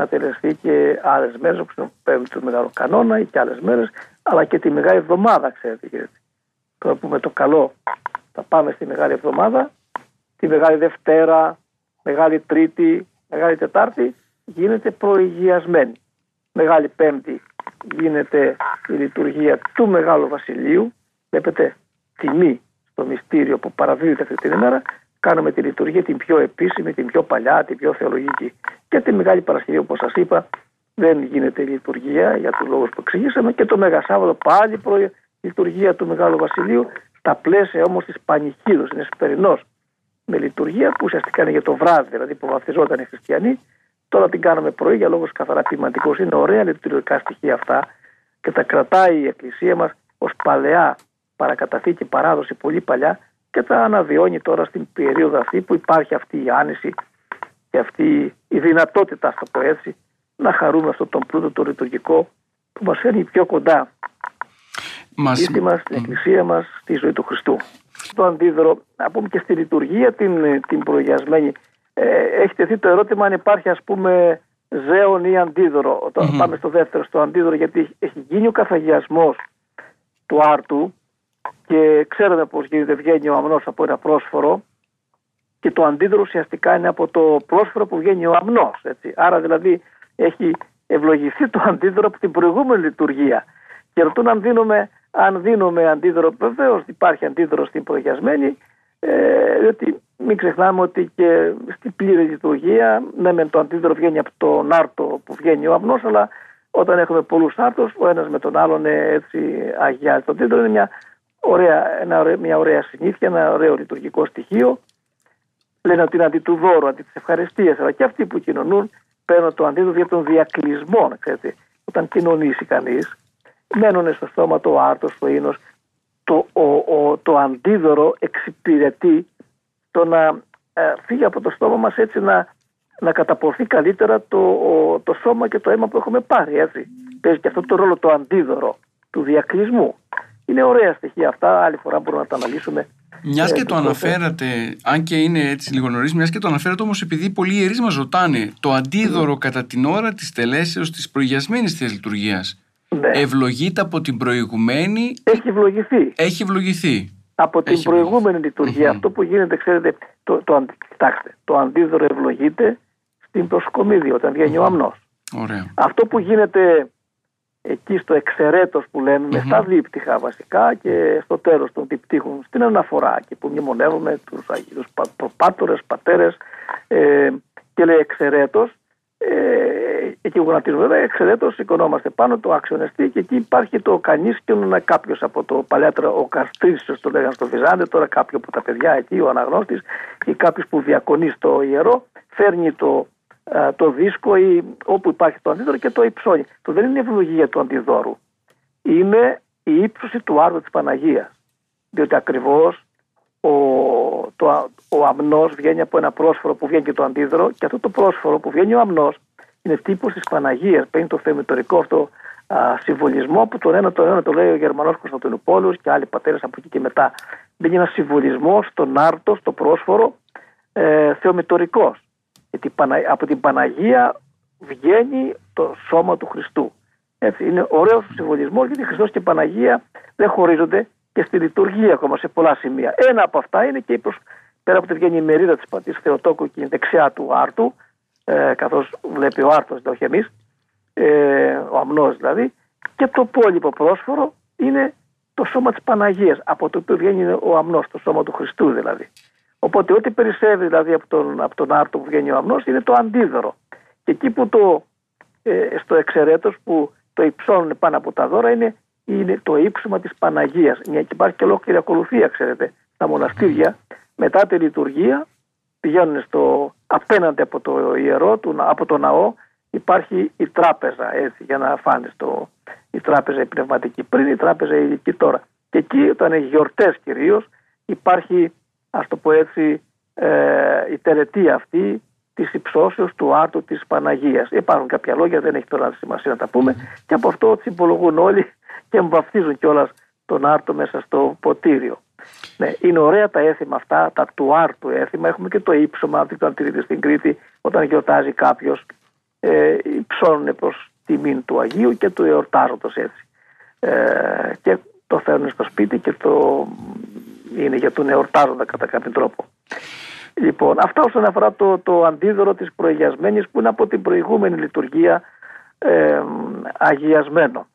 να τελεστεί και άλλες μέρες, όπως είναι Πέμπτη του Μεγάλο Κανόνα ή και άλλες μέρες, αλλά και τη Μεγάλη Εβδομάδα, ξέρετε. Κύριε. Τώρα πούμε το καλό, θα πάμε στη Μεγάλη Εβδομάδα, τη Μεγάλη Δευτέρα, Μεγάλη Τρίτη, Μεγάλη Τετάρτη, γίνεται προηγιασμένη. Μεγάλη Πέμπτη γίνεται η λειτουργία του Μεγάλου Βασιλείου. Βλέπετε τιμή στο μυστήριο που παραδίδεται αυτή την ημέρα κάνουμε τη λειτουργία την πιο επίσημη, την πιο παλιά, την πιο θεολογική. Και τη Μεγάλη Παρασκευή, όπως σας είπα, δεν γίνεται λειτουργία για τους λόγους που εξηγήσαμε. Και το Μέγα Σάββατο πάλι προ λειτουργία του Μεγάλου Βασιλείου, στα πλαίσια όμως της πανηχίδου, είναι σπερινό με λειτουργία που ουσιαστικά είναι για το βράδυ, δηλαδή που βαφτιζόταν οι χριστιανοί. Τώρα την κάνουμε πρωί για λόγους καθαρά ποιηματικού. Είναι ωραία λειτουργικά στοιχεία αυτά και τα κρατάει η Εκκλησία μας ως παλαιά παρακαταθήκη παράδοση πολύ παλιά και τα αναβιώνει τώρα στην περίοδο αυτή που υπάρχει αυτή η άνεση και αυτή η δυνατότητα, α το πω έτσι, να χαρούμε αυτό τον πλούτο το λειτουργικό που μας φέρνει πιο κοντά μας... στη μας, στην εκκλησία μας, στη ζωή του Χριστού. Το αντίδωρο, να πούμε και στη λειτουργία την, την προγιασμένη, ε, έχει τεθεί το ερώτημα αν υπάρχει ας πούμε ζέον ή αντίδωρο. πάμε στο δεύτερο, στο αντίδωρο, γιατί έχει γίνει ο καθαγιασμός του άρτου και ξέρετε πώς γίνεται, βγαίνει ο αμνός από ένα πρόσφορο και το αντίδωρο ουσιαστικά είναι από το πρόσφορο που βγαίνει ο αμνός. Έτσι. Άρα δηλαδή έχει ευλογηθεί το αντίδωρο από την προηγούμενη λειτουργία. Και ρωτούν αν δίνουμε, αν δίνουμε αντίδωρο, βεβαίως υπάρχει αντίδωρο στην προγιασμένη, ε, διότι μην ξεχνάμε ότι και στην πλήρη λειτουργία, ναι με το αντίδωρο βγαίνει από τον άρτο που βγαίνει ο αμνός, αλλά όταν έχουμε πολλούς άρτους, ο ένας με τον άλλον έτσι αγιάζει. Το αντίδωρο είναι μια Ωραία, ένα, μια ωραία συνήθεια, ένα ωραίο λειτουργικό στοιχείο. Λένε ότι είναι αντί του δώρου, αντί της ευχαριστίας. Αλλά και αυτοί που κοινωνούν παίρνουν το αντίδοτο για τον διακλεισμό. Ξέρετε. Όταν κοινωνήσει κανείς, μένουν στο στόμα το άρτος, το ίνος. Το, ο, το αντίδωρο εξυπηρετεί το να ε, φύγει από το στόμα μας έτσι να, να καταποθεί καλύτερα το, το σώμα και το αίμα που έχουμε πάρει. Έτσι. Παίζει και αυτό το ρόλο το αντίδωρο του διακλεισμού. Είναι ωραία στοιχεία αυτά. Άλλη φορά μπορούμε να τα αναλύσουμε. Μιας και ε, το αναφέρατε, αν και είναι έτσι λίγο νωρίς, μιας και το αναφέρατε όμως επειδή πολλοί ιερείς μας ρωτάνε το αντίδωρο κατά την ώρα της τελέσεως της προγιασμένη τη λειτουργίας. Ναι. ευλογείται από την προηγουμένη, Έχει ευλογηθεί. έχει ευλογηθεί. Από την Έχει προηγούμενη ευλογηθεί. λειτουργία. Μμμ. Αυτό που γίνεται, ξέρετε, το, το, αν- κοιτάξτε, το αντίδωρο ευλογείται στην προσκομίδη όταν βγαίνει ο αμνός. Ωραία. Αυτό που γίνεται εκεί στο εξαιρέτος που λέμε, με Μμμ. στα δίπτυχα βασικά και στο τέλος των διπτύχων, στην αναφορά και που μνημονεύουμε τους Αγίους πα, προπάτορες, πατέρες ε, και λέει εξαιρέτος, ε, εκεί γονατίζουμε βέβαια, εξαιρέτως σηκωνόμαστε πάνω το αξιονεστή και εκεί υπάρχει το κανείς και ένα κάποιος από το παλιάτρα, ο Καστρίσιος το λέγανε στο Βυζάντε, τώρα κάποιο από τα παιδιά εκεί, ο αναγνώστης ή κάποιος που διακονεί στο ιερό, φέρνει το, ε, το δίσκο ή όπου υπάρχει το αντίδωρο και το υψώνει. Το δεν είναι ευλογία του αντιδόρου. Είναι η ύψωση του άρθρου της Παναγίας. Διότι ακριβώς ο, το, ο αμνός βγαίνει από ένα πρόσφορο που βγαίνει και το αντίδωρο και αυτό το πρόσφορο που βγαίνει ο αμνός είναι τύπος της Παναγίας. Παίρνει το θεμητορικό αυτό α, συμβολισμό που τον ένα τον ένα το λέει ο Γερμανός Κωνσταντινούπολος και άλλοι πατέρες από εκεί και μετά. Μπαίνει ένα συμβολισμό στον άρτο, στο πρόσφορο ε, θεομητορικός. Γιατί Πανα- από την Παναγία βγαίνει το σώμα του Χριστού. Έτσι, είναι ωραίος ο συμβολισμός γιατί Χριστός και Παναγία δεν χωρίζονται και στη λειτουργία ακόμα σε πολλά σημεία. Ένα από αυτά είναι και η προς... πέρα από τη βγαίνει η μερίδα της πατής Θεοτόκου και η δεξιά του άρτου, ε, καθώς βλέπει ο άρτος, όχι εμείς, ε, ο αμνός δηλαδή, και το υπόλοιπο πρόσφορο είναι το σώμα της Παναγίας, από το οποίο βγαίνει ο αμνός, το σώμα του Χριστού δηλαδή. Οπότε ό,τι περισσεύει δηλαδή από τον, από τον άρτο που βγαίνει ο αμνός είναι το αντίδωρο. Και εκεί που το, ε, στο εξαιρέτως που το υψώνουν πάνω από τα δώρα είναι, είναι το ύψωμα της Παναγίας. Μια, και υπάρχει και ολόκληρη ακολουθία, ξέρετε, στα μοναστήρια. Μετά τη λειτουργία πηγαίνουν στο, απέναντι από το ιερό, του, από το ναό, υπάρχει η τράπεζα, έτσι, για να φάνε στο, η τράπεζα η πνευματική πριν, η τράπεζα η ηλική τώρα. Και εκεί, όταν έχει γιορτές κυρίως, υπάρχει, ας το πω έτσι, ε, η τελετή αυτή της υψώσεως του άρτου της Παναγίας. Υπάρχουν κάποια λόγια, δεν έχει τώρα σημασία να τα πούμε, και από αυτό τσιμπολογούν όλοι και βαφτίζουν κιόλας τον άρτο μέσα στο ποτήριο. Ναι, είναι ωραία τα έθιμα αυτά, τα του άρτου έθιμα. Έχουμε και το ύψωμα, αν δεν το τηρείτε στην Κρήτη, όταν γιορτάζει κάποιος, ε, υψώνουν προς τιμήν του Αγίου και του εορτάζοντο έτσι. Ε, και το φέρνουν στο σπίτι και το είναι για τον εορτάζοντα κατά κάποιο τρόπο. Λοιπόν, αυτά όσον αφορά το, το αντίδωρο της προηγιασμένης που είναι από την προηγούμενη λειτουργία ε, αγιασμένο.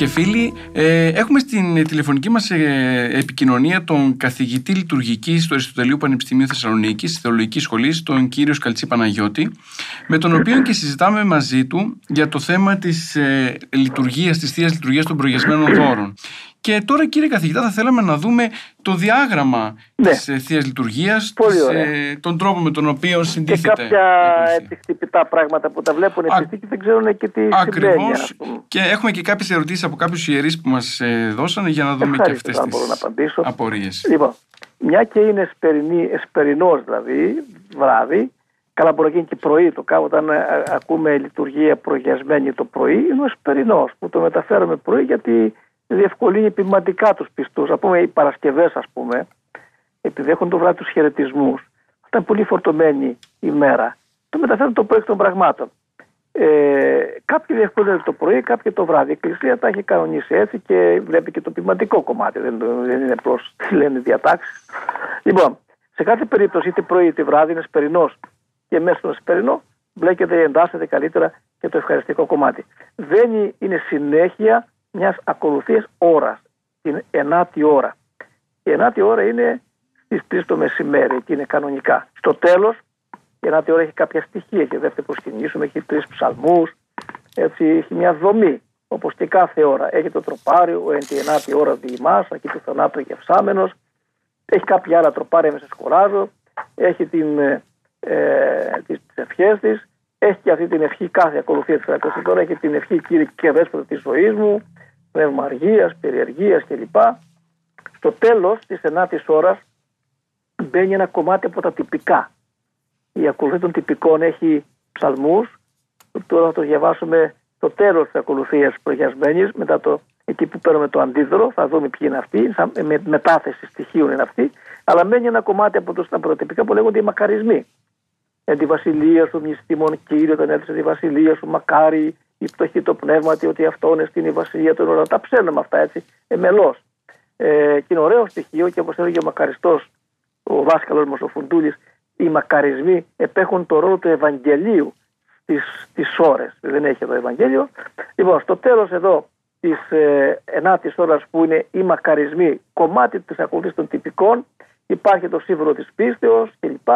Και φίλοι, ε, έχουμε στην τηλεφωνική μας ε, επικοινωνία τον καθηγητή λειτουργικής του Αριστοτελείου Πανεπιστημίου Θεσσαλονίκης, Θεολογικής Σχολής, τον κύριο Σκαλτσί Παναγιώτη, με τον οποίο και συζητάμε μαζί του για το θέμα της ε, λειτουργίας, της Θείας Λειτουργίας των Προγιασμένων Δώρων. Και τώρα κύριε καθηγητά θα θέλαμε να δούμε το διάγραμμα Ναι. της ε, Θείας Λειτουργίας, Πολύ της, ωραία. ε, τον τρόπο με τον οποίο Και συντίθεται. κάποια η Εκκλησία. έτσι χτυπητά πράγματα που τα βλέπουν Α- στη και δεν ξέρουν και τι σημαίνει. Ακριβώς. ας πούμε. Και έχουμε και κάποιες ερωτήσεις από κάποιους ιερείς που μας δώσανε για να δούμε και Ευχαριστώ, αυτές αν μπορώ να τι απαντήσω. απορίες. Λοιπόν, μια και είναι εσπερινή, εσπερινός δηλαδή, βράδυ, καλά μπορεί να γίνει και πρωί το κάνω, όταν ε, ακούμε λειτουργία προγιασμένη το πρωί, είναι ο εσπερινός που το μεταφέρουμε πρωί γιατί διευκολύνει ποιηματικά τους πιστούς. Α πούμε οι Παρασκευές ας πούμε, επειδή έχουν το βράδυ τους χαιρετισμούς, αυτά είναι πολύ φορτωμένη η μέρα, το μεταφέρουν το πρωί εκ των πραγμάτων. Ε, κάποιοι διευκολύνουν το πρωί, κάποιοι το βράδυ. Η Εκκλησία τα έχει κανονίσει έτσι και βλέπει και το ποιηματικό κομμάτι. Δεν, δεν είναι απλώς [laughs] τι λένε διατάξεις. Λοιπόν, σε κάθε περίπτωση, είτε πρωί είτε βράδυ, είναι σπερινός και μέσα στον σπερινό μπλέκεται, εντάσσεται καλύτερα και το ευχαριστικό κομμάτι. Δεν είναι συνέχεια μιας ακολουθίας ώρας, την ενάτη ώρα. Η ενάτη ώρα είναι στις 3 το μεσημέρι, εκεί είναι κανονικά. Στο τέλος, η ενάτη ώρα έχει κάποια στοιχεία. Έχει δεύτερη προσκυνήσουμε, έχει τρεις ψαλμούς, έτσι έχει μια δομή. Όπως και κάθε ώρα. Έχει το τροπάριο, ο την ενάτη ώρα διημά, εκεί του θανάτου γευσάμενο. Έχει κάποια άλλα τροπάρια μέσα σχολάζω. Έχει την, ε, ε, τις ευχές της. Έχει και αυτή την ευχή κάθε ακολουθία της Θεακός. Τώρα έχει την ευχή κύριε και δέσποτα της ζωής μου, πνεύμα αργίας, περιεργίας κλπ. Στο τέλος της ενάτης ώρας μπαίνει ένα κομμάτι από τα τυπικά. Η ακολουθία των τυπικών έχει ψαλμούς, τώρα θα το διαβάσουμε το τέλος της ακολουθίας προγιασμένης, μετά το, εκεί που παίρνουμε το αντίδωρο, θα δούμε ποιοι είναι αυτοί, με μετάθεση στοιχείων είναι αυτοί, αλλά μένει ένα κομμάτι από, το, από τα τυπικά που λέγονται οι μακαρισμοί. Ε, τη βασιλεία σου, μυστήμων κύριο, τον έδωσε τη βασιλεία σου, μακάρι, η πτωχή το πνεύματι, ότι αυτό είναι στην βασιλεία των ουρανών. Τα ψέλνουμε αυτά έτσι, εμελώ. Ε, και είναι ωραίο στοιχείο και όπως έλεγε ο μακαριστός, ο δάσκαλο μας ο Φουντούλης, οι μακαρισμοί επέχουν το ρόλο του Ευαγγελίου στις ώρες. Δεν έχει εδώ Ευαγγέλιο. Λοιπόν, στο τέλος εδώ της ε, 9η ώρας που είναι οι μακαρισμοί, κομμάτι της ακολουθής των τυπικών, υπάρχει το σύμβολο της πίστεως κλπ.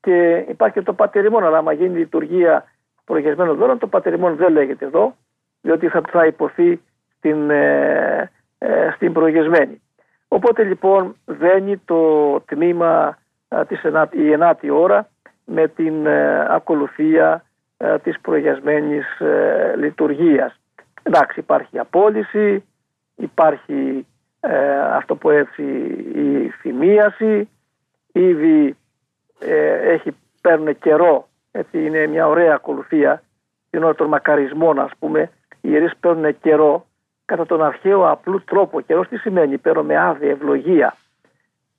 Και υπάρχει και το πατερημόν, αλλά άμα γίνει λειτουργία προγεσμένων δώρων, το πατερημόν δεν λέγεται εδώ, διότι θα, θα υποθεί στην, ε, ε, στην προγεσμένη. Οπότε λοιπόν βαίνει το τμήμα ε, της η ενάτη ώρα με την ε, ακολουθία ε, της προγιασμένης ε, λειτουργίας. Εντάξει υπάρχει απόλυση, υπάρχει αυτό που έτσι η θυμίαση, ήδη έχει παίρνει καιρό, έτσι είναι μια ωραία ακολουθία, την ώρα των μακαρισμών ας πούμε, οι ιερείς παίρνουν καιρό κατά τον αρχαίο απλού τρόπο. Καιρός τι σημαίνει, παίρνω με άδεια, ευλογία.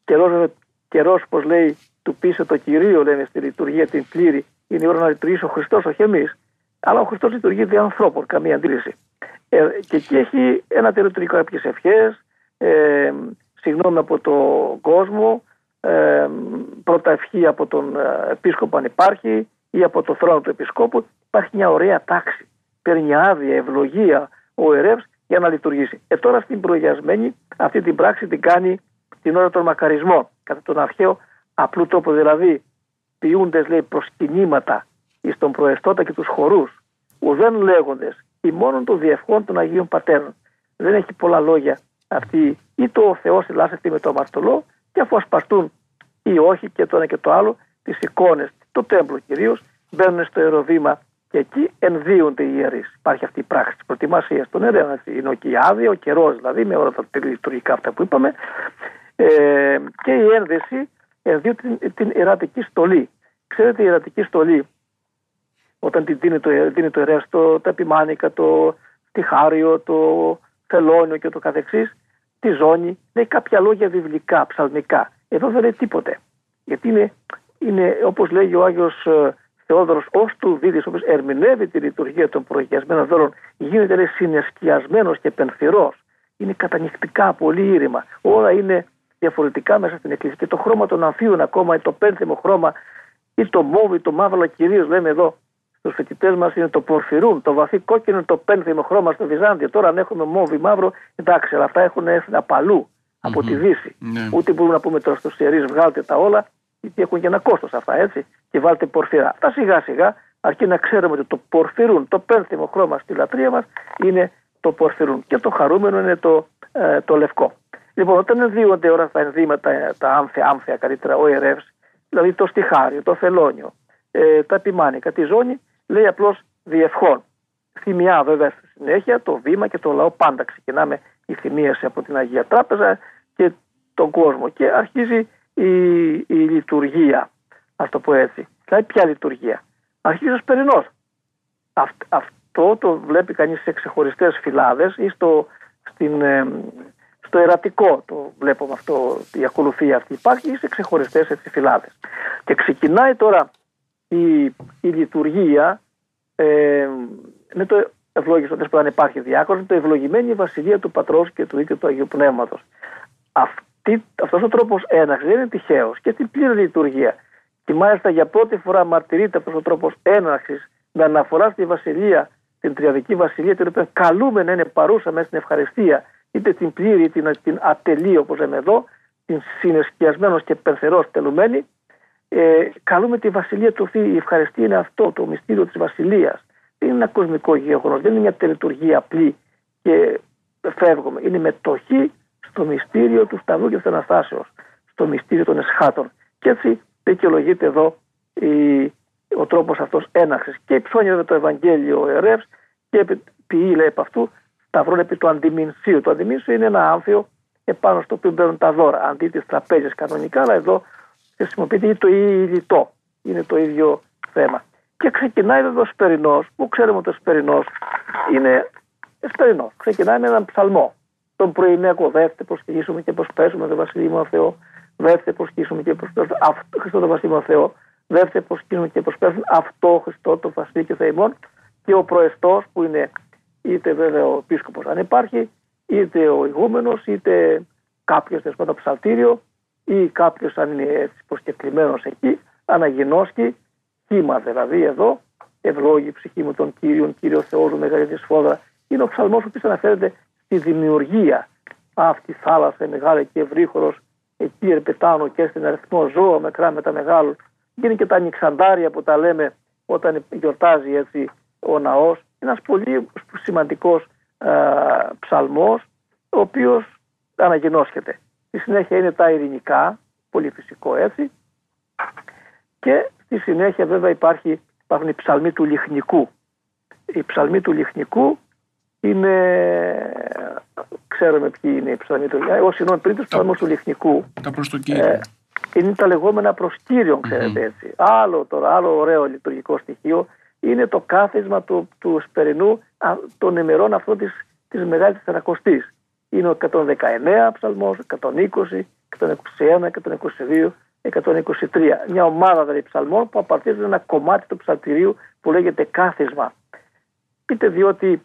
Καιρός, καιρός πως λέει, του πίσω το Κυρίο λένε στη λειτουργία την πλήρη, είναι η ώρα να λειτουργήσει ο Χριστός, όχι εμείς. Αλλά ο Χριστός λειτουργεί δι' ανθρώπων, καμία αντίληση. Ε, και εκεί έχει ένα τελετουργικό κάποιες ευχές, ε, συγγνώμη από τον κόσμο, ε, πρώτα ευχή από τον ε, επίσκοπο αν υπάρχει ή από το θρόνο του επισκόπου. Υπάρχει μια ωραία τάξη. Παίρνει άδεια, ευλογία ο ερεύ για να λειτουργήσει. Ε, τώρα στην προγιασμένη αυτή την πράξη την κάνει την ώρα των μακαρισμών, κατά τον αρχαίο απλού τρόπο δηλαδή ποιούντες λέει προσκυνήματα εις τον προεστώτα και τους χορούς ουδέν λέγοντες ή μόνον των διευχών των Αγίων Πατέρων. Δεν έχει πολλά λόγια αυτή ή το ο Θεός ελάσσεται με το αμαρτωλό και αφού ασπαστούν ή όχι και το ένα και το άλλο τις εικόνες, το τέμπλο κυρίως, μπαίνουν στο αεροβήμα και εκεί ενδύονται οι ιερείς. Υπάρχει αυτή η πράξη της προετοιμασίας των ιερέων. Είναι και η άδεια, ο καιρός δηλαδή, με όλα τα λειτουργικά αυτά που είπαμε. Ε, και η ένδυση ενδύουν την, την ιερατική στολή. Ξέρετε, η ιερατική στολή, όταν την δίνει το, δίνει το ιερέα στο ταπιμάνικα, το τυχάριο, το θελόνιο και το καθεξής, τη ζώνη, λέει κάποια λόγια βιβλικά, ψαλμικά. Εδώ δεν λέει τίποτε. Γιατί είναι, είναι όπως λέγει ο Άγιος ε, Θεόδωρος, ως του Βίδης, όπως ερμηνεύει τη λειτουργία των προγιασμένων δώρων, γίνεται λέει, συνεσκιασμένος και πενθυρός. Είναι κατανυχτικά, πολύ ήρεμα. Όλα είναι διαφορετικά μέσα στην εκκλησία. Και το χρώμα των αμφίων ακόμα, το πένθυμο χρώμα ή το μόβι, το μαύρο κυρίως λέμε εδώ στους φοιτητές μας είναι το πορφυρούν, το βαθύ κόκκινο, το πένθυμο χρώμα στο Βυζάντιο. Τώρα αν έχουμε μόβι μαύρο, εντάξει, αλλά αυτά έχουν έρθει απαλού από τη Δύση. Ναι. Ούτε μπορούμε να πούμε τώρα στου ιερεί βγάλτε τα όλα, γιατί έχουν και ένα κόστος αυτά έτσι, και βάλτε πορφυρά. Αυτά σιγά σιγά αρκεί να ξέρουμε ότι το πορφυρούν, το πένθυμο χρώμα στη λατρεία μας είναι το πορφυρούν και το χαρούμενο είναι το, ε, το λευκό. Λοιπόν, όταν ενδύονται όλα τα ενδύματα, τα άμφια, άμφια καλύτερα, ο ερεύς, δηλαδή το στιχάριο, το θελόνιο, ε, τα επιμάνικα, τη ζώνη, λέει απλώς διευχών. Θυμιά βέβαια στη συνέχεια, το βήμα και το λαό πάντα ξεκινάμε η θυμίαση από την Αγία Τράπεζα και τον κόσμο και αρχίζει η, η λειτουργία, ας το πω έτσι. Δηλαδή ποια λειτουργία. Αρχίζει ο Σπερινός. αυτό το βλέπει κανείς σε ξεχωριστές φυλάδες ή στο, στην, ε, στο ερατικό το βλέπουμε αυτό, η ακολουθία αυτή υπάρχει ή σε ξεχωριστές έτσι φυλάδες. Και ξεκινάει τώρα η, η λειτουργία ε, με το ευλόγιστο που δεν υπάρχει διάκονο, το ευλογημένη βασιλεία του Πατρός και του Οίκου του Αγίου Πνεύματος. Αυτή, αυτός ο τρόπος έναξης δεν είναι τυχαίος και στην πλήρη λειτουργία. Και μάλιστα για πρώτη φορά μαρτυρείται αυτός ο τρόπος έναξης με αναφορά στη βασιλεία, την τριαδική βασιλεία, την οποία καλούμε να είναι παρούσα μέσα στην ευχαριστία είτε την πλήρη είτε την ατελή όπως λέμε εδώ, την συνεσκιασμένος και πενθερός τελουμένη, ε, καλούμε τη βασιλεία του Θεού. Η ευχαριστία είναι αυτό, το μυστήριο της βασιλείας. Δεν είναι ένα κοσμικό γεγονός, δεν είναι μια τελετουργία απλή και φεύγουμε. Είναι μετοχή στο μυστήριο του Σταυρού και της Αναστάσεως, στο μυστήριο των εσχάτων. Και έτσι δικαιολογείται εδώ η, ο τρόπος αυτός έναξης. Και υψώνει το Ευαγγέλιο ο και ποιεί λέει από αυτού σταυρών επί του αντιμηνσίου. Το αντιμηνσίου είναι ένα άμφιο επάνω στο οποίο μπαίνουν τα δώρα. Αντί τις τραπέζες κανονικά, αλλά εδώ χρησιμοποιείται το ήλιτο. Είναι το ίδιο θέμα. Και ξεκινάει βέβαια ο Σπερινός, που ξέρουμε ότι ο Σπερινός είναι Σπερινός. Ξεκινάει με έναν ψαλμό. Τον πρωινέκο δεύτε προσχυρίσουμε και προσπέσουμε το Βασίλειο μου Θεό. Δεύτε προσχυρίσουμε και προσπέσουμε αυτό Χριστό το Βασίλειο μου Θεό. Δεύτε προσχυρίσουμε και προσπέσουμε αυτό Χριστό το Βασίλειο και Θεημόν. Και ο προεστός που είναι είτε βέβαια ο επίσκοπος αν υπάρχει, είτε ο ηγούμενος, είτε κάποιος το ψαλτήριο ή κάποιος αν είναι προσκεκλημένος εκεί, αναγενώσκει κύμα δηλαδή εδώ, ευλόγη ψυχή μου των Κύριων, Κύριο Θεός μου, μεγαλύτερη σφόδρα. Είναι ο ψαλμός που αναφέρεται στη δημιουργία. Αυτής η θάλασσας, η μεγάλη και ευρύχωρος, εκεί ερπετάνω και στην αριθμό ζώα μικρά με τα μεγάλους. Είναι και τα ανοιξαντάρια που τα λέμε όταν γιορτάζει έτσι ο ναός. Είναι ένας πολύ σημαντικός ψαλμός, ο οποίος αναγενώσχεται. Στη συνέχεια είναι τα ειρηνικά, πολύ φυσικό έτσι. Και στη συνέχεια βέβαια υπάρχει, υπάρχουν οι ψαλμοί του λιχνικού. Οι ψαλμοί του λιχνικού είναι, ξέρουμε ποιοι είναι οι ψαλμοί του λιχνικού. Εγώ συγγνώμη πριν του ψαλμού του λιχνικού. Τα προ το κύριο. Ε, είναι τα λεγόμενα προ κύριο, ξέρετε έτσι. Άλλο τώρα, άλλο ωραίο λειτουργικό στοιχείο είναι το κάθισμα του, του σπερινού των ημερών αυτών της, της Μεγάλης Τετρακοστής. Είναι ο 119 ψαλμός, 120, 121, 122, 123. Μια ομάδα δηλαδή ψαλμών που απαρτίζουν ένα κομμάτι του ψαλτηρίου που λέγεται κάθισμα. Πείτε διότι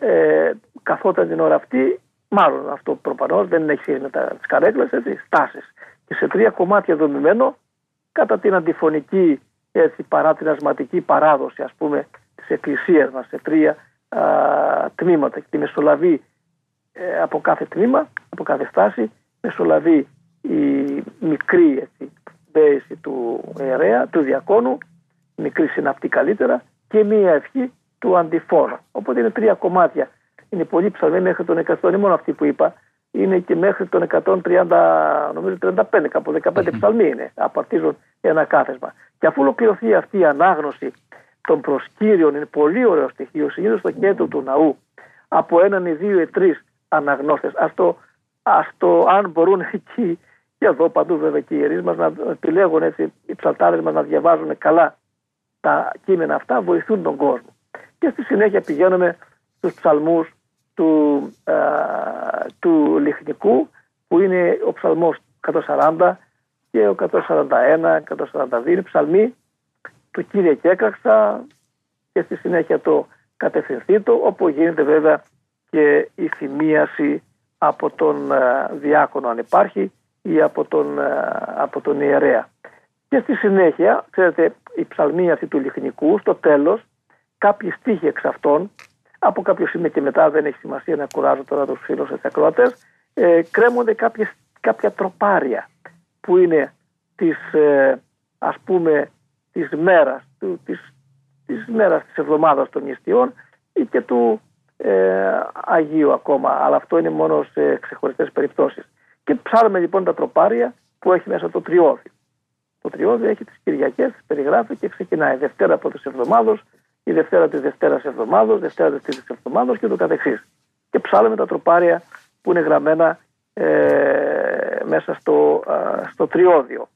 ε, καθόταν την ώρα αυτή, μάλλον αυτό προφανώ δεν έχει σχέση με τι καρέκλε, στάσεις. Και σε τρία κομμάτια δομημένο, κατά την αντιφωνική έτσι, παρά την ασματική παράδοση ας πούμε της Εκκλησίας μας σε τρία α, τμήματα και τη μεσολαβεί ε, από κάθε τμήμα, από κάθε στάση μεσολαβεί η μικρή έτσι, μπέηση του ιερέα, του διακόνου μικρή συναυτή καλύτερα και μία ευχή του αντιφόρου. Οπότε είναι τρία κομμάτια. Είναι πολύ ψαλμένοι μέχρι τον 100, είναι μόνο αυτή που είπα, είναι και μέχρι τον 130, νομίζω 35, κάπου 15 ψαλμοί είναι, απαρτίζουν ένα κάθεσμα. Και αφού ολοκληρωθεί αυτή η ανάγνωση των προσκύριων, είναι πολύ ωραίο στοιχείο, συνήθως στο κέντρο του ναού, από έναν ή δύο ή τρεις αναγνώστες. Α το, ας το, αν μπορούν εκεί, και εδώ παντού βέβαια και οι ιερείς μας να επιλέγουν έτσι, οι ψαλτάδε μας να διαβάζουν καλά τα κείμενα αυτά, βοηθούν τον κόσμο. Και στη συνέχεια πηγαίνουμε στους ψαλμούς του, του Λιχνικού, που είναι ο ψαλμός 140 και ο 141, 142 είναι ψαλμοί του Κύριε Κέκαξα και στη συνέχεια το κατευθυνθήτο όπου γίνεται βέβαια και η θυμίαση από τον ε, διάκονο αν υπάρχει ή από τον, ε, από τον ιερέα. Και στη συνέχεια, ξέρετε, η ψαλμή αυτή του λιχνικού, στο τέλος, κάποιοι στίχοι εξ αυτών, από κάποιος σημείο και μετά δεν έχει σημασία να κουράζω τώρα τους φίλους και ακροατές, ε, κρέμονται κάποιες, κάποια τροπάρια που είναι της ε, ας πούμε της μέρας του, της, της μέρας της εβδομάδας των νηστείων ή και του ε, Αγίου ακόμα. Αλλά αυτό είναι μόνο σε ξεχωριστές περιπτώσεις. Και ψάρουμε λοιπόν τα τροπάρια που έχει μέσα το τριώδιο. Το τριώδιο έχει τις Κυριακές περιγράφει και ξεκινάει. Δευτέρα από τις εβδομάδες η Δευτέρα της Δευτέρας εβδομάδος Δευτέρα της Τρίτης εβδομάδος και το καθεξής και ψάλουμε τα τροπάρια που είναι γραμμένα ε, μέσα στο, στο τριώδιο.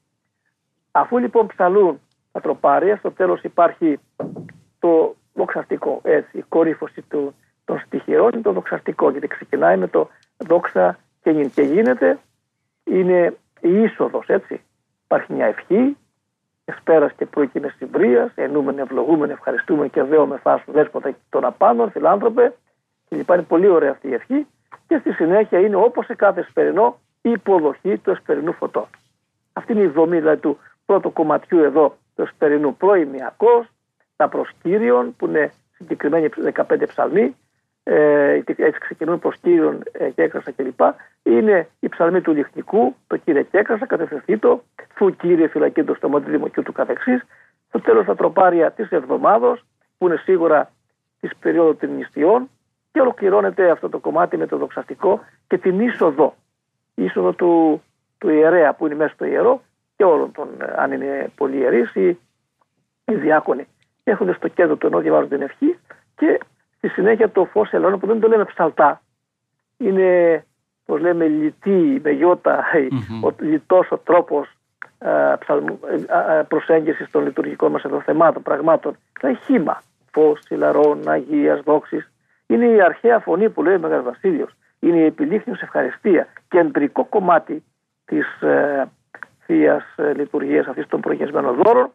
Αφού λοιπόν ψαλούν τα τροπάρια, στο τέλος υπάρχει το δοξαστικό, έτσι, η κορύφωση του, των στοιχειρών είναι το δοξαστικό, γιατί ξεκινάει με το δόξα και, και γίνεται, είναι η είσοδος, έτσι. Υπάρχει μια ευχή, Ευπέρα και πρόκειται συμπρία, ενούμεν, ευλογούμεν, ευχαριστούμε και δέομαι φάσου δέσποτα των απάνων, φιλάνθρωπε. Και λοιπόν είναι πολύ ωραία αυτή η ευχή. Και στη συνέχεια είναι όπως σε κάθε σπερινό η υποδοχή του εσπερινού φωτό. Αυτή είναι η δομή δηλαδή, του πρώτου κομματιού εδώ του εσπερινού προημιακό, τα προσκύριον που είναι συγκεκριμένοι 15 ψαλμοί, ε, έτσι ξεκινούν προσκύριον ε, και έκρασα κλπ. Είναι η ψαλμή του λιχνικού, το κύριε και έκρασα, κατευθυνθήτο, φου κύριε φυλακή του στομό δημοκιού του καθεξής. Στο τέλος τα τροπάρια τη εβδομάδος, που είναι σίγουρα της περίοδου των νηστείων, και ολοκληρώνεται αυτό το κομμάτι με το δοξαστικό και την είσοδο. Η είσοδο του, του ιερέα που είναι μέσα στο ιερό και όλων των, αν είναι πολύ ιερείς ή οι διάκονοι. Έχουν στο κέντρο του ενώ διαβάζουν την ευχή και στη συνέχεια το φως ελαιών που δεν το λέμε ψαλτά. Είναι, πώς λέμε λιτή με γιώτα, ο λιτός ο τρόπος ε, ε, ε, προσέγγισης των λειτουργικών μας εδώ θεμάτων, πραγμάτων. Είναι χήμα. Φως, σιλαρών, αγίας, δόξης. Είναι η αρχαία φωνή που λέει ο Μέγας Βασίλειος. Είναι η επιλήχνιος ευχαριστία. Κεντρικό κομμάτι της ε, Θείας ε, Λειτουργίας αυτής των προγεσμένων δώρων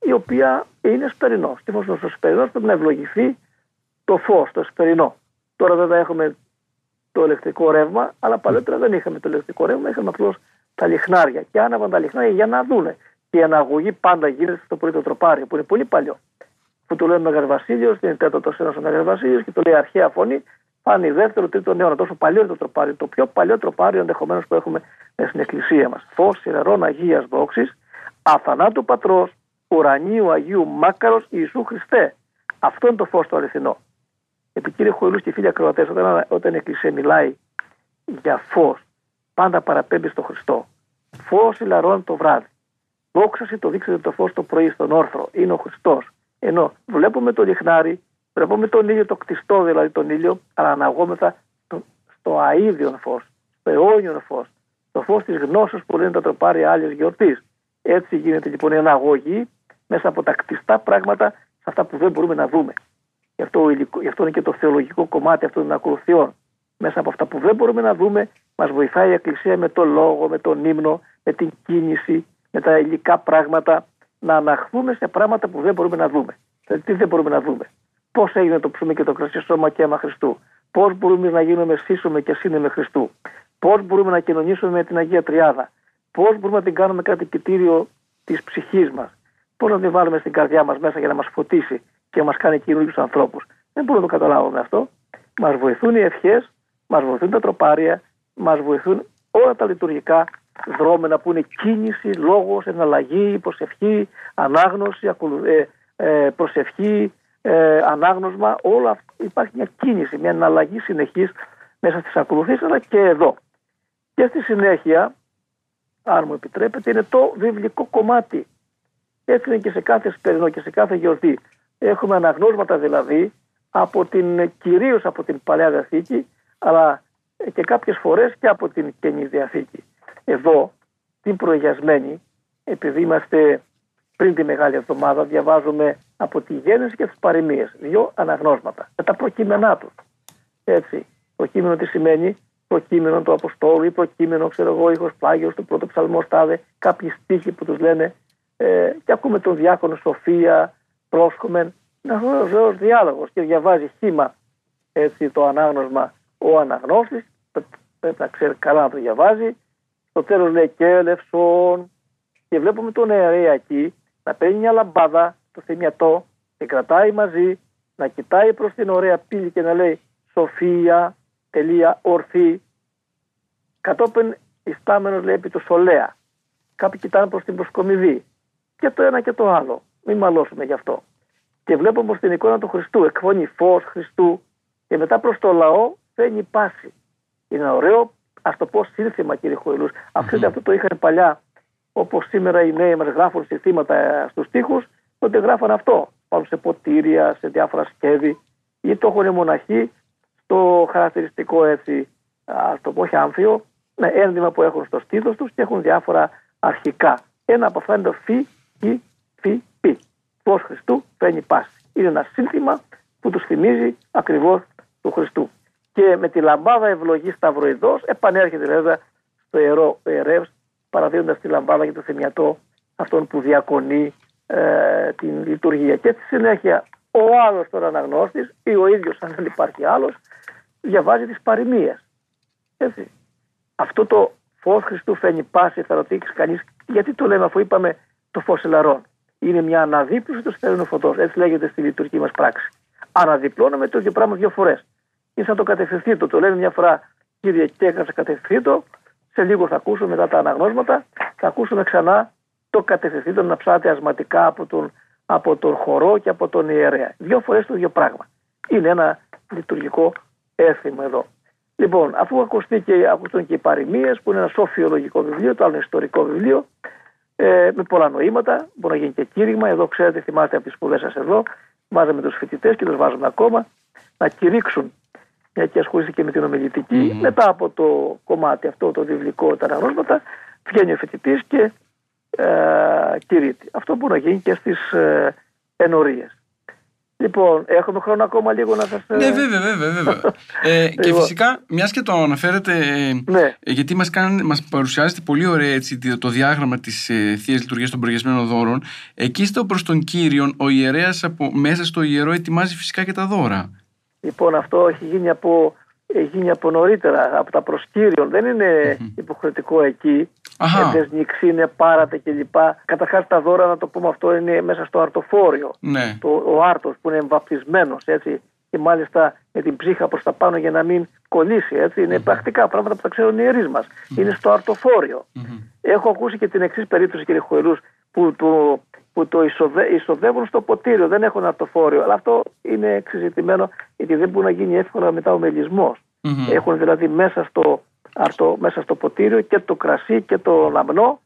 η οποία είναι σπερινός. Και φως στο σπερινός πρέπει να ευλογηθεί το φως, το σπερινό. Τώρα βέβαια έχουμε το ηλεκτρικό ρεύμα, αλλά παλαιότερα δεν είχαμε το ηλεκτρικό ρεύμα, είχαμε απλώς τα λιχνάρια. Και άναβαν τα λιχνάρια για να δούνε. Και η αναγωγή πάντα γίνεται στο πρώτο τροπάριο, που είναι πολύ παλιό. Που το λέει ο Μέγα Βασίλειος, είναι τέταρτος ένα ο Μέγα Βασίλειος και το λέει αρχαία φωνή. Πάνε δεύτερο, τρίτο αιώνα. Τόσο παλιό είναι το τροπάριο. Το πιο παλιό τροπάριο ενδεχομένως που έχουμε στην εκκλησία μας. Φως ιεραρών Αγίας Δόξης, αθανάτου πατρός, ουρανίου Αγίου Μάκαρος Ιησού Χριστέ. Αυτό είναι το φως το αληθινό. Επί κύριε Χοηλού και φίλοι ακροατές, όταν, όταν η Εκκλησία μιλάει για φως, πάντα παραπέμπει στο Χριστό. Φως ηλαρών το βράδυ. Δόξαση το δείξετε το φως το πρωί στον όρθρο. Είναι ο Χριστός. Ενώ βλέπουμε το λιχνάρι, βλέπουμε τον ήλιο, το κτιστό δηλαδή τον ήλιο, αλλά αναγόμεθα στο, στο αίδιο φως, στο αιώνιο φως, το φως της γνώσης που λένε τα τροπάρια άλλη γιορτής. Έτσι γίνεται λοιπόν η αναγωγή μέσα από τα κτιστά πράγματα σε αυτά που δεν μπορούμε να δούμε. Γι αυτό, γι αυτό είναι και το θεολογικό κομμάτι αυτών των ακολουθιών. Μέσα από αυτά που δεν μπορούμε να δούμε, μας βοηθάει η Εκκλησία με το λόγο, με τον ύμνο, με την κίνηση, με τα υλικά πράγματα, να αναχθούμε σε πράγματα που δεν μπορούμε να δούμε. Δηλαδή, τι δεν μπορούμε να δούμε; Πώς έγινε το ψωμί και το κρασί σώμα και αίμα Χριστού; Πώς μπορούμε να γίνουμε σύσσωμε και σύνδεμε Χριστού; Πώς μπορούμε να κοινωνήσουμε με την Αγία Τριάδα; Πώς μπορούμε να την κάνουμε κάτι κοιτήριο της ψυχής μας; Πώς να την βάλουμε στην καρδιά μας μέσα για να μας φωτίσει; Και μας κάνει καινούριους ανθρώπους. Δεν μπορούμε να το καταλάβουμε αυτό. Μας βοηθούν οι ευχές, μας βοηθούν τα τροπάρια, μας βοηθούν όλα τα λειτουργικά δρόμενα που είναι κίνηση, λόγος, εναλλαγή, προσευχή, ανάγνωση, ε, ε, προσευχή, ε, ανάγνωσμα. Όλα αυτά υπάρχει μια κίνηση, μια εναλλαγή συνεχής μέσα στις ακολουθήσεις, αλλά και εδώ. Και στη συνέχεια, αν μου επιτρέπετε, είναι το βιβλικό κομμάτι. Έτσι είναι και σε κάθε σπερινό και σε κάθε γιορτή. Έχουμε αναγνώσματα δηλαδή από την, κυρίως από την Παλαιά Διαθήκη αλλά και κάποιες φορές και από την Καινή Διαθήκη. Εδώ την προηγιασμένη επειδή είμαστε πριν τη Μεγάλη Εβδομάδα διαβάζουμε από τη Γέννηση και τις Παροιμίες δύο αναγνώσματα με τα προκείμενά τους. Έτσι, το κείμενο τι σημαίνει το κείμενο του Αποστόλου ή προκείμενο, ξέρω εγώ, ήχος πλάγιος του πρώτου ψαλμός στάδε, κάποιοι στίχοι που τους λένε ε, και ακούμε τον διάκονο Σοφία, πρόσχομεν. Είναι βεβαίω διάλογος και διαβάζει χήμα έτσι, το ανάγνωσμα ο αναγνώστης. Πρέπει να ξέρει καλά να το διαβάζει. Στο τέλος λέει και ελευσόν. Και βλέπουμε τον ιερέα εκεί να παίρνει μια λαμπάδα, το θυμιατό, και κρατάει μαζί, να κοιτάει προς την ωραία πύλη και να λέει Σοφία, τελεία, ορθή. Κατόπιν ιστάμενο λέει επί το Σολέα. Κάποιοι κοιτάνε προς την προσκομιδή. Και το ένα και το άλλο. Μην μαλώσουμε γι' αυτό. Και βλέπουμε στην εικόνα του Χριστού, εκφωνεί φως Χριστού και μετά προς το λαό φαίνει πάση. Είναι ένα ωραίο, ας το πω, σύνθημα κύριε Χοηλού. Mm-hmm. Αυτό το είχαν παλιά, όπως σήμερα οι νέοι μας γράφουν συνθήματα στους τοίχου, τότε γράφαν αυτό. Πάνω σε ποτήρια, σε διάφορα σκεύη, ή το έχουν μοναχοί στο χαρακτηριστικό έτσι, ας το πω, άμφιο, με ένδυμα που έχουν στο στήθος τους και έχουν διάφορα αρχικά. Ένα από αυτά είναι το φι, ή, φι, πι φω Χριστού παίρνει πάση. Είναι ένα σύνθημα που τους θυμίζει ακριβώς του Χριστού. Και με τη λαμπάδα ευλογή σταυροειδός επανέρχεται βέβαια στο ιερό ιερεύ, παραδίδοντας τη λαμπάδα για το θυμιατό αυτόν που διακονεί ε, την λειτουργία. Και στη συνέχεια ο άλλος τώρα αναγνώστης ή ο ίδιος, αν δεν υπάρχει άλλος, διαβάζει τις παροιμίες. Έτσι. Αυτό το φως Χριστού φαίνει πάση, θα ρωτήσει κανείς, γιατί το λέμε αφού είπαμε το φως ελαρών είναι μια αναδίπλωση του στέλνου φωτό. Έτσι λέγεται στη λειτουργική μας πράξη. Αναδιπλώνουμε το ίδιο πράγμα δύο φορές. Είναι σαν το κατευθυνθήτο. Το λένε μια φορά, κύριε, και έκανα κατευθυνθήτο. Σε λίγο θα ακούσουμε μετά τα αναγνώσματα. Θα ακούσουμε ξανά το κατευθυνθήτο να ψάται ασματικά από τον, από τον χορό και από τον ιερέα. Δύο φορές το ίδιο πράγμα. Είναι ένα λειτουργικό έθιμο εδώ. Λοιπόν, αφού ακουστήκε, ακουστούν και οι παροιμίες, που είναι ένα σοφιολογικό βιβλίο, το άλλο είναι ιστορικό βιβλίο, ε, με πολλά νοήματα. Μπορεί να γίνει και κήρυγμα. Εδώ, ξέρετε, θυμάστε από τις σπουδές σας εδώ, βάζαμε τους φοιτητές και τους βάζουμε ακόμα να κηρύξουν μια και ασχολήθηκε και με την ομιλητικη Μετά από το κομμάτι αυτό, το βιβλικό, τα αναγνώσματα, βγαίνει ο φοιτητής και ε, κηρύττει. Αυτό μπορεί να γίνει και στις ε, ενορίες. Λοιπόν, έχουμε χρόνο ακόμα λίγο να σα. Ναι, βέβαια, βέβαια. βέβαια. [laughs] ε, και λοιπόν. φυσικά, μιας και το αναφέρετε, ναι. γιατί μας μας παρουσιάζετε πολύ ωραία έτσι, το διάγραμμα της ε, θείας λειτουργίας των προγεσμένων δώρων. Εκεί στο προς τον κύριο, ο ιερέας μέσα στο ιερό ετοιμάζει φυσικά και τα δώρα. Λοιπόν, αυτό έχει γίνει από, έχει γίνει από νωρίτερα, από τα προσκύριων. Δεν είναι mm-hmm. υποχρεωτικό εκεί. Έντες νιξίνε, πάρατε κλπ. Καταρχάς τα δώρα, να το πούμε αυτό, είναι μέσα στο αρτοφόριο. Ναι. Το, ο άρτος που είναι εμβαπτισμένος έτσι. Και μάλιστα με την ψύχα προς τα πάνω για να μην κολλήσει. Έτσι. Είναι mm-hmm. πρακτικά πράγματα που τα ξέρουν οι ιερείς μας. Mm-hmm. Είναι στο αρτοφόριο. Έχω ακούσει και την εξής περίπτωση, κύριε Χοερού, που το, που το εισοδεύουν στο ποτήριο, δεν έχουν αρτοφόριο. Αλλά αυτό είναι εξεζητημένο γιατί δεν μπορεί να γίνει εύκολα μετά ο μελισμός. Έχουν δηλαδή μέσα στο, αρτο, μέσα στο ποτήριο και το κρασί και το λαμνό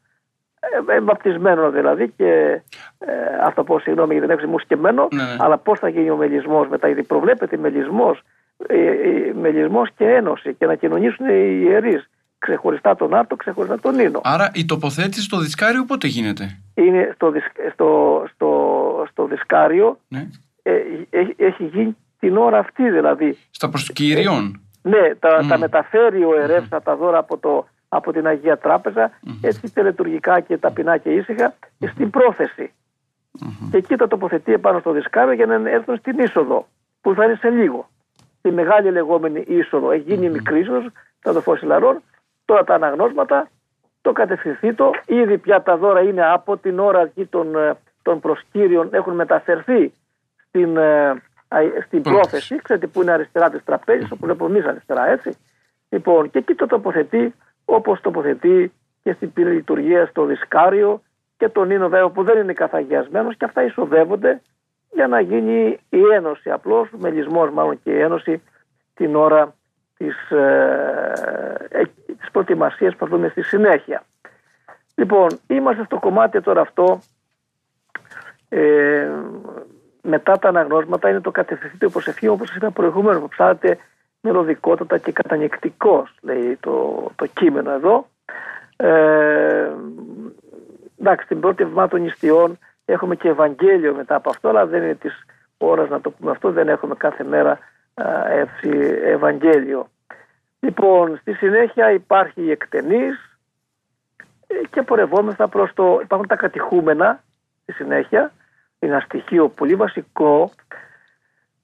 εμβαπτισμένο ε, δηλαδή και ε, αυτό πω συγγνώμη γιατί δεν έχω σκεμμένο ναι, ναι. αλλά πώς θα γίνει ο μελισμός μετά γιατί προβλέπεται μελισμός, ε, ε, μελισμός και ένωση και να κοινωνήσουν οι ιερείς ξεχωριστά τον Άρτο, ξεχωριστά τον Νίνο. Άρα η τοποθέτηση στο δισκάριο πότε γίνεται; Είναι στο, στο, στο, στο δισκάριο, ναι. ε, έχει, έχει γίνει την ώρα αυτή δηλαδή. Στα προς κυριών. Ε, ναι, τα, τα μεταφέρει ο ερεύς mm. τα δώρα από, το, από την Αγία Τράπεζα, mm. έτσι τελετουργικά και ταπεινά και ήσυχα, mm. στην πρόθεση. Και εκεί τα τοποθετεί επάνω στο δισκάριο για να έρθουν στην είσοδο, που θα είναι σε λίγο. Τη μεγάλη λεγόμενη είσοδο. Έχει γίνει μικρής είσοδος, θα το φώσει λαρών, Τώρα τα αναγνώσματα, το κατευθυνθεί το, ήδη πια τα δώρα είναι από την ώρα εκεί των, ε, των προσκύριων, έχουν μεταφερθεί στην, ε, στην πρόθεση, ξέρετε που είναι αριστερά της τραπέζης, όπου βλέπουμε εμείς αριστερά έτσι. Λοιπόν, και εκεί το τοποθετεί όπως τοποθετεί και στην λειτουργία στο δισκάριο και τον Ίνο βέβαια που δεν είναι καθαγιασμένος και αυτά εισοδεύονται για να γίνει η ένωση απλώς, μελισμός μάλλον και η ένωση την ώρα της, ε, ε, της προετοιμασίας που θα δούμε στη συνέχεια. Λοιπόν, είμαστε στο κομμάτι τώρα αυτό ε, μετά τα αναγνώσματα είναι το κατευθυντήριο προσευχή όπως είπα προηγούμενο που ψάρετε μελωδικότατα και κατανεκτικός λέει το, το κείμενο εδώ. Ε, εντάξει, την πρώτη εβδομάδα των νηστειών έχουμε και Ευαγγέλιο μετά από αυτό, αλλά δεν είναι της ώρας να το πούμε αυτό, δεν έχουμε κάθε μέρα έτσι, Ευαγγέλιο. Λοιπόν, στη συνέχεια υπάρχει η εκτενής ε, και πορευόμεθα προς το... Υπάρχουν τα κατηχούμενα στη συνέχεια. Είναι ένα στοιχείο πολύ βασικό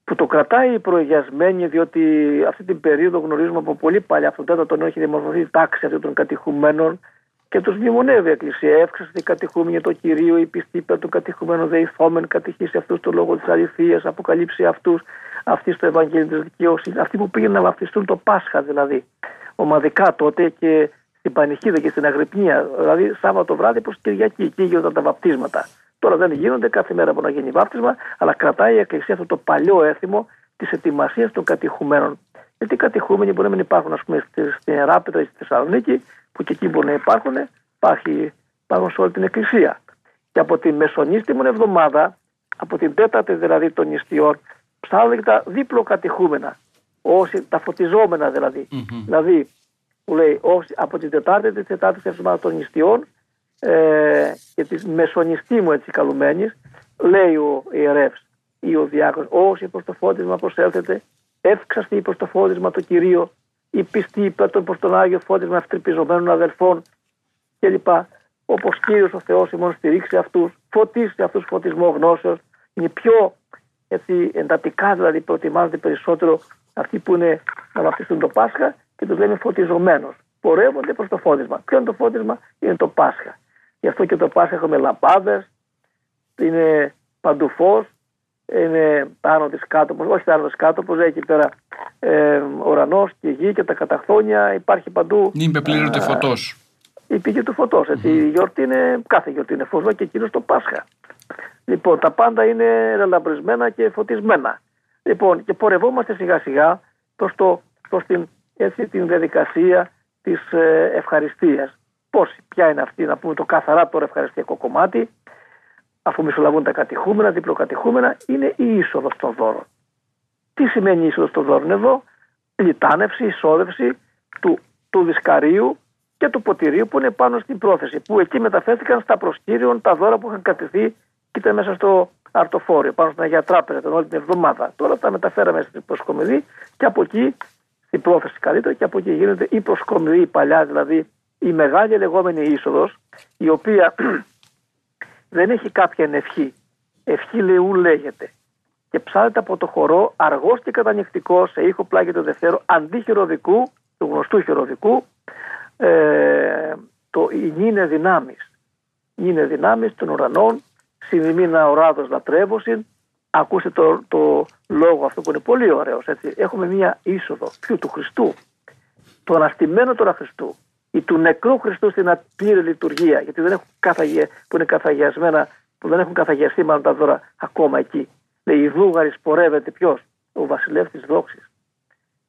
που το κρατάει η προηγιασμένη διότι αυτή την περίοδο γνωρίζουμε από πολύ παλιά από τον τέταρτο έχει δημορφωθεί η τάξη αυτών των κατηχουμένων και τους μνημονεύει η Εκκλησία. Εύξασε την κατηχούμενη το κυρίω, η πιστή υπέρ των κατηχουμένων δεηθόμεν, κατηχήσει αυτούς το λόγο της αληθείας, αποκαλύψει αυτούς, αυτή στο Ευαγγέλιο της δικαιοσύνη, αυτοί που πήγαιναν να βαφτιστούν το Πάσχα δηλαδή, ομαδικά τότε και στην Πανηχίδα και στην Αγρυπνία, δηλαδή Σάββατο βράδυ προς Κυριακή, εκεί γίνονταν τα βαπτίσματα. Τώρα δεν γίνονται κάθε μέρα που να γίνει βάπτισμα, αλλά κρατάει η Εκκλησία αυτό το παλιό έθιμο της ετοιμασίας των κατηχουμένων. Γιατί οι κατηχούμενοι μπορεί να μην υπάρχουν, ας πούμε, στην Εράπετρα ή στη Θεσσαλονίκη, που και εκεί μπορεί να υπάρχουν, υπάρχει, υπάρχουν σε όλη την Εκκλησία. Και από τη μεσονίστημη εβδομάδα, από την τέταρτη δηλαδή των νηστειών, ψάχνουν τα δίπλο κατηχούμενα. Όσοι, τα φωτιζόμενα δηλαδή. Mm-hmm. Δηλαδή, που λέει, όσοι, από την Τετάρτη τη Τετάρτη εβδομάδα των νηστειών ε, και της μεσονιστήμου έτσι καλουμένης, λέει ο ιερεύς ή ο διάκονος, όσοι προς το φώτισμα προσέλθετε, εύξαστη προς το φώτισμα το κυρίω, η πιστή υπέρ των προς τον Άγιο φώτισμα ευτρυπιζομένων αδελφών κλπ. Όπως κύριος ο Θεός ημών στηρίξει αυτούς, φωτίσει αυτούς φωτισμό γνώσεως. Είναι πιο έτσι, εντατικά δηλαδή προετοιμάζονται περισσότερο αυτοί που είναι να βαφτιστούν το Πάσχα και τους λέμε φωτιζομένου. Πορεύονται προς το φώτισμα. Ποιο είναι το φώτισμα, είναι το Πάσχα. Γι' αυτό και το Πάσχα έχουμε λαμπάδες, είναι παντού φως, είναι πάνω της κάτω, όχι πάνω της κάτω, όπως εκεί πέρα ε, ουρανός και γη και τα καταχθόνια, υπάρχει παντού. Νύμπε πλήρωνε φωτός. Η πηγή του φωτός. Mm-hmm. Η γιορτή είναι, κάθε γιορτή είναι φως, και εκείνος το Πάσχα. Λοιπόν, τα πάντα είναι ρελαμπρισμένα και φωτισμένα. Λοιπόν, και πορευόμαστε σιγά σιγά προς, προς την, έτσι, την διαδικασία της ε, ευχαριστίας. Πώς, ποια είναι αυτή, να πούμε το καθαρά τώρα ευχαριστιακό κομμάτι, αφού μισολαβούν τα κατηχούμενα, διπλοκατηχούμενα, είναι η είσοδος των δώρων. Τι σημαίνει η είσοδος των δώρων εδώ, λιτάνευση, εισόδευση του, του δισκαρίου και του ποτηρίου που είναι πάνω στην πρόθεση. Που εκεί μεταφέρθηκαν στα προσκύριον τα δώρα που είχαν κατηθεί και ήταν μέσα στο αρτοφόριο, πάνω στην Αγία Τράπεζα τον όλη την εβδομάδα. Τώρα τα μεταφέραμε στην προσκομιδή και από εκεί, στην πρόθεση καλύτερα, και από εκεί γίνεται η προσκομιδή, η παλιά δηλαδή, η μεγάλη λεγόμενη είσοδος, η οποία δεν έχει κάποια ευχή. Ευχή λεού λέγεται. Και ψάλεται από το χορό αργός και κατανοιχτικό σε ήχο πλάγι του δευτέρου αντί χειροδικού, του γνωστού χειροδικού, ε, το «Νίνε δυνάμεις». «Νίνε δυνάμεις των ουρανών, συνδημίνα οράδος λατρεύωσιν». Ακούστε το, το λόγο αυτό που είναι πολύ ωραίος. Έτσι. Έχουμε μία είσοδο ποιου του Χριστού, το αναστημένο τώρα Χριστού ή του νεκρού Χριστού στην απλήρη λειτουργία, γιατί δεν έχουν καθαγε, που είναι καθαγιασμένα, που δεν έχουν καθαγιαστεί μάλλον τα δώρα ακόμα εκεί. Λέει η δούγαρη σπορεύεται ποιος, ο βασιλεύς της δόξης.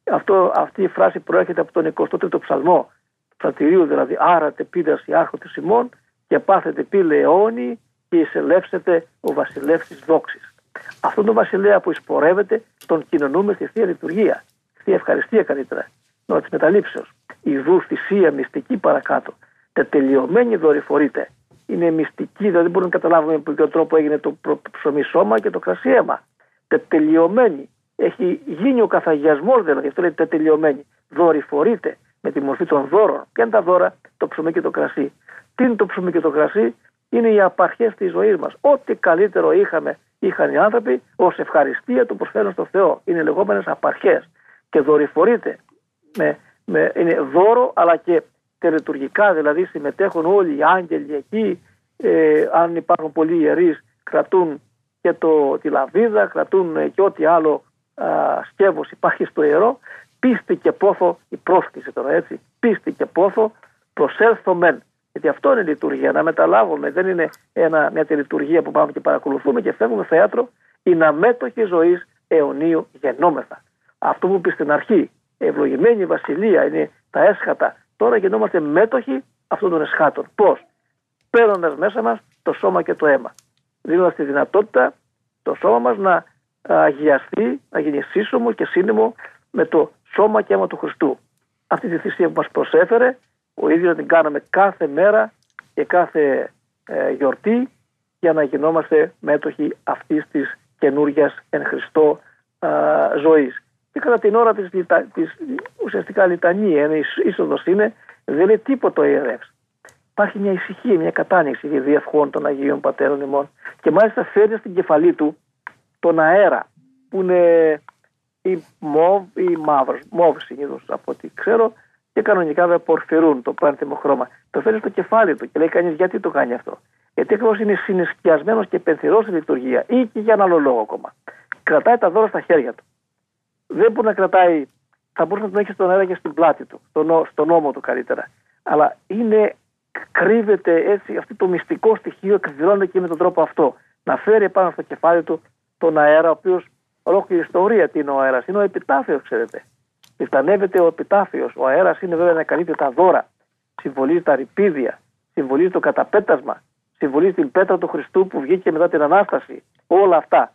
Αυτό, αυτή η φράση προέρχεται από τον 23ο ψαλμό Φρατηρίου δηλαδή άρατε πίδας η άρχοτε ημών και πάθετε πύλε αιώνι και εισελεύσετε ο βασιλεύς της δόξης. Αυτόν τον βασιλέα που εισπορεύεται τον κοινωνούμε στη Θεία Λειτουργία. Στη ευχαριστία καλύτερα. Νόημα της μεταλήψεω. Η δου θυσία μυστική παρακάτω. Τετελειωμένη δορυφορείται. Είναι μυστική, δηλαδή δεν μπορούμε να καταλάβουμε με ποιο τρόπο έγινε το ψωμί σώμα και το κρασί αίμα. Τετελειωμένη. Έχει γίνει ο καθαγιασμός δηλαδή, αυτό λέει τετελειωμένη. Δορυφορείται με τη μορφή των δώρων. Ποια είναι τα δώρα, το ψωμί και το κρασί. Τι είναι το ψωμί και το κρασί, είναι οι απαρχές της ζωής μας. Ό,τι καλύτερο είχαμε, είχαν οι άνθρωποι, ως ευχαριστία του προσφέρουν στο Θεό. Είναι λεγόμενες απαρχές. Και δορυφορείται. Με, με, είναι δώρο, αλλά και τελετουργικά, δηλαδή συμμετέχουν όλοι οι άγγελοι εκεί. Ε, αν υπάρχουν πολλοί ιερείς, κρατούν και το, τη λαβίδα, κρατούν και ό,τι άλλο σκεύος υπάρχει στο ιερό πίστη και πόθο, η πρόσκληση τώρα έτσι, πίστη και πόθο προσέλθω μεν. Γιατί αυτό είναι η λειτουργία, να μεταλάβουμε. Δεν είναι ένα, μια λειτουργία που πάμε και παρακολουθούμε και φεύγουμε θέατρο. Είναι αμέτωχη ζωής αιωνίου γεννόμεθα. Αυτό που είπε στην αρχή, ευλογημένη βασιλεία είναι τα έσχατα. Τώρα γινόμαστε μέτοχοι αυτών των εσχάτων. Πώς, παίρνοντας μέσα μας το σώμα και το αίμα. Δίνοντας τη δυνατότητα το σώμα μας να αγιαστεί, να γίνει σύσσωμο και σύνημο με το σώμα και αίμα του Χριστού. Αυτή τη θυσία που μας προσέφερε, ο ίδιος να την κάναμε κάθε μέρα και κάθε ε, γιορτή για να γινόμαστε μέτοχοι αυτής της καινούργιας εν Χριστώ ε, ζωής. Και κατά την ώρα της, της ουσιαστικά λιτανία, η είσοδος είναι, δεν είναι τίποτα ο ιερεύς. Υπάρχει μια ησυχία, μια κατάνοιξη για διευχών των Αγίων Πατέρων ημών και μάλιστα φέρνει στην κεφαλή του τον αέρα που είναι ή μοβ ή μαύρος. Μοβ συνήθως από ό,τι ξέρω και κανονικά δεν πορφυρούν το πάνθυμο χρώμα. Το φέρνει στο κεφάλι του και λέει κανείς γιατί το κάνει αυτό. Γιατί ακριβώς είναι συνεσκιασμένος και πενθυρό στη λειτουργία ή και για ένα άλλο λόγο ακόμα. Κρατάει τα δώρα στα χέρια του. Δεν μπορεί να κρατάει, θα μπορούσε να τον έχει στον αέρα και στην πλάτη του, στον, στον ώμο του καλύτερα. Αλλά είναι, κρύβεται έτσι αυτό το μυστικό στοιχείο, εκδηλώνεται και με τον τρόπο αυτό. Να φέρει πάνω στο κεφάλι του τον αέρα, ο οποίος ολόκληρη ιστορία τι είναι ο αέρας. Είναι ο επιτάφιος, ξέρετε. Λιφτανεύεται ο επιτάφιος. Ο αέρας είναι βέβαια να καλύπτει τα δώρα. Συμβολίζει τα ρηπίδια. Συμβολίζει το καταπέτασμα. Συμβολίζει την πέτρα του Χριστού που βγήκε μετά την ανάσταση. Όλα αυτά.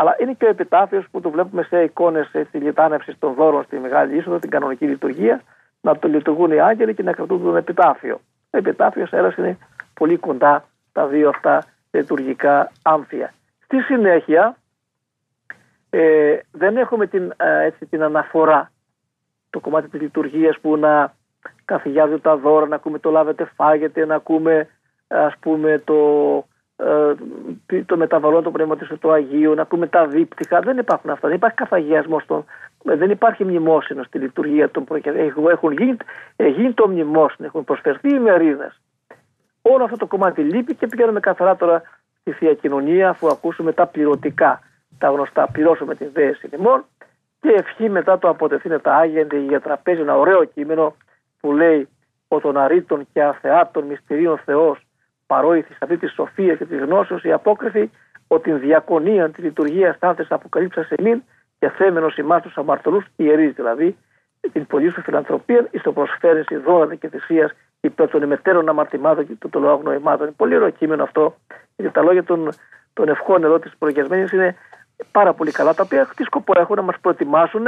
Αλλά είναι και ο επιτάφιος που το βλέπουμε σε εικόνες τη λιτάνευση των δώρων στη Μεγάλη είσοδο, την κανονική λειτουργία, να το λειτουργούν οι άγγελοι και να κρατούν τον επιτάφιο. Ο επιτάφιος αέρα είναι πολύ κοντά τα δύο αυτά λειτουργικά άμφια. Στη συνέχεια, ε, δεν έχουμε την, ε, έτσι, την αναφορά το κομμάτι της λειτουργίας που να καθηγιάζουν τα δώρα, να ακούμε το λάβετε φάγετε, να ακούμε ας πούμε το, ε, το μεταβαλλόν το πνεύμα του Αγίου, να ακούμε τα δίπτυχα. Δεν υπάρχουν αυτά. Δεν υπάρχει καθαγιασμός στον, δεν υπάρχει μνημόσυνος στη λειτουργία των προκειμένων. Έχουν γίνει, γίνει το μνημόσυνο, έχουν προσφερθεί οι μερίδες. Όλο αυτό το κομμάτι λείπει και πηγαίνουμε καθαρά τώρα στη Θεία Κοινωνία αφού ακούσουμε τα πληρωτικά τα γνωστά πληρώσουμε την δέση ημών και ευχή μετά το αποτεθήνε τα Άγια για τραπέζι ένα ωραίο κείμενο που λέει ο των αρήτων και αθεάτων μυστηρίων Θεός παρόηθη σε αυτή της σοφίας και της γνώσεως η απόκριση ότι την διακονία τη λειτουργία στάθες αποκαλύψας σε μην και θέμενος ημάς τους αμαρτωλούς ιερείς δηλαδή την πολύ σου φιλανθρωπία εις το προσφέρεση δώρα και θυσίας υπέρ των ημετέρων αμαρτημάτων και των λόγων νοημάτων. πολύ ωραίο κείμενο αυτό γιατί τα λόγια των, των ευχών εδώ της προγιασμένη είναι πάρα πολύ καλά, τα οποία τι σκοπό έχουν να μας προετοιμάσουν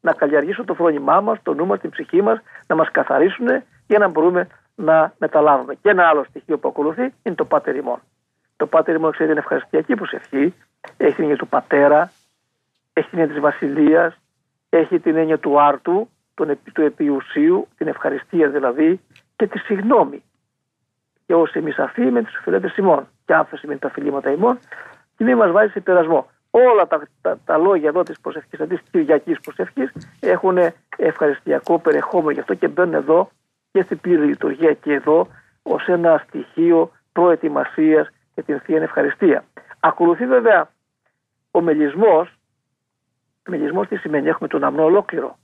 να καλλιεργήσουν το φρόνημά μας, το νου μας, την ψυχή μας, να μας καθαρίσουν για να μπορούμε να μεταλάβουμε. Και ένα άλλο στοιχείο που ακολουθεί είναι το πάτερ ημών. Το πάτερ ημών, ξέρετε, είναι ευχαριστιακή προσευχή. Έχει την έννοια του πατέρα, έχει την έννοια της βασιλείας, έχει την έννοια του άρτου, του επιουσίου, την ευχαριστία δηλαδή και τη συγνώμη. Και όσοι εμείς αφή με τι οφειλέτε ημών, και άφεση με τα φιλήματα ημών, και μην μας βάζει σε περασμό. Όλα τα, τα, τα λόγια εδώ της προσευχής, τη Κυριακής προσευχής, έχουν ευχαριστιακό περιεχόμενο. Γι' αυτό και μπαίνουν εδώ και στην πλήρη λειτουργία και εδώ ως ένα στοιχείο προετοιμασίας για την θεία ευχαριστία. Ακολουθεί βέβαια ο μελισμός. Μελισμός τι σημαίνει, έχουμε τον αμνό ολόκληρο.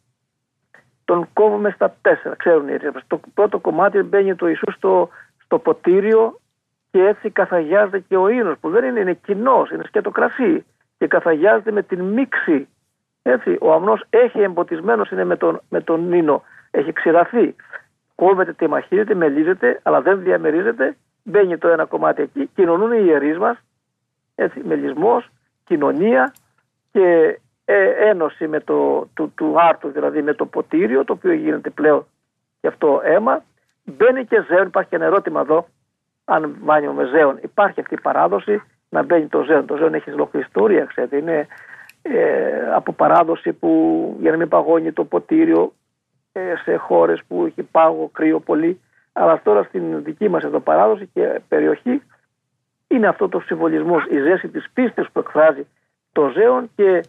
Τον κόβουμε στα τέσσερα, ξέρουν οι Το πρώτο κομμάτι μπαίνει το Ιησούς στο, στο ποτήριο και έτσι καθαγιάζεται και ο ίνος που δεν είναι, είναι κοινός, είναι σκέτο κρασί και καθαγιάζεται με την μίξη. Έτσι, ο αμνός έχει εμποτισμένος είναι με τον, με τον ίνο, έχει ξηραθεί. Κόβεται, τεμαχίζεται, μελίζεται, αλλά δεν διαμερίζεται. Μπαίνει το ένα κομμάτι εκεί, κοινωνούν οι ιερείς μας, έτσι, μελισμός, κοινωνία και ε, ένωση με το, του, του άρτου, δηλαδή με το ποτήριο, το οποίο γίνεται πλέον και αυτό αίμα. Μπαίνει και ζέον, υπάρχει και ένα ερώτημα εδώ, αν βάνιο με ζέον. Υπάρχει αυτή η παράδοση να μπαίνει το ζέον. Το ζέον έχει ολόκληρη ιστορία, ξέρετε. Είναι ε, από παράδοση που για να μην παγώνει το ποτήριο ε, σε χώρες που έχει πάγο, κρύο πολύ. Αλλά τώρα στην δική μας εδώ παράδοση και περιοχή είναι αυτό το συμβολισμός, η ζέση της πίστης που εκφράζει το ζέον και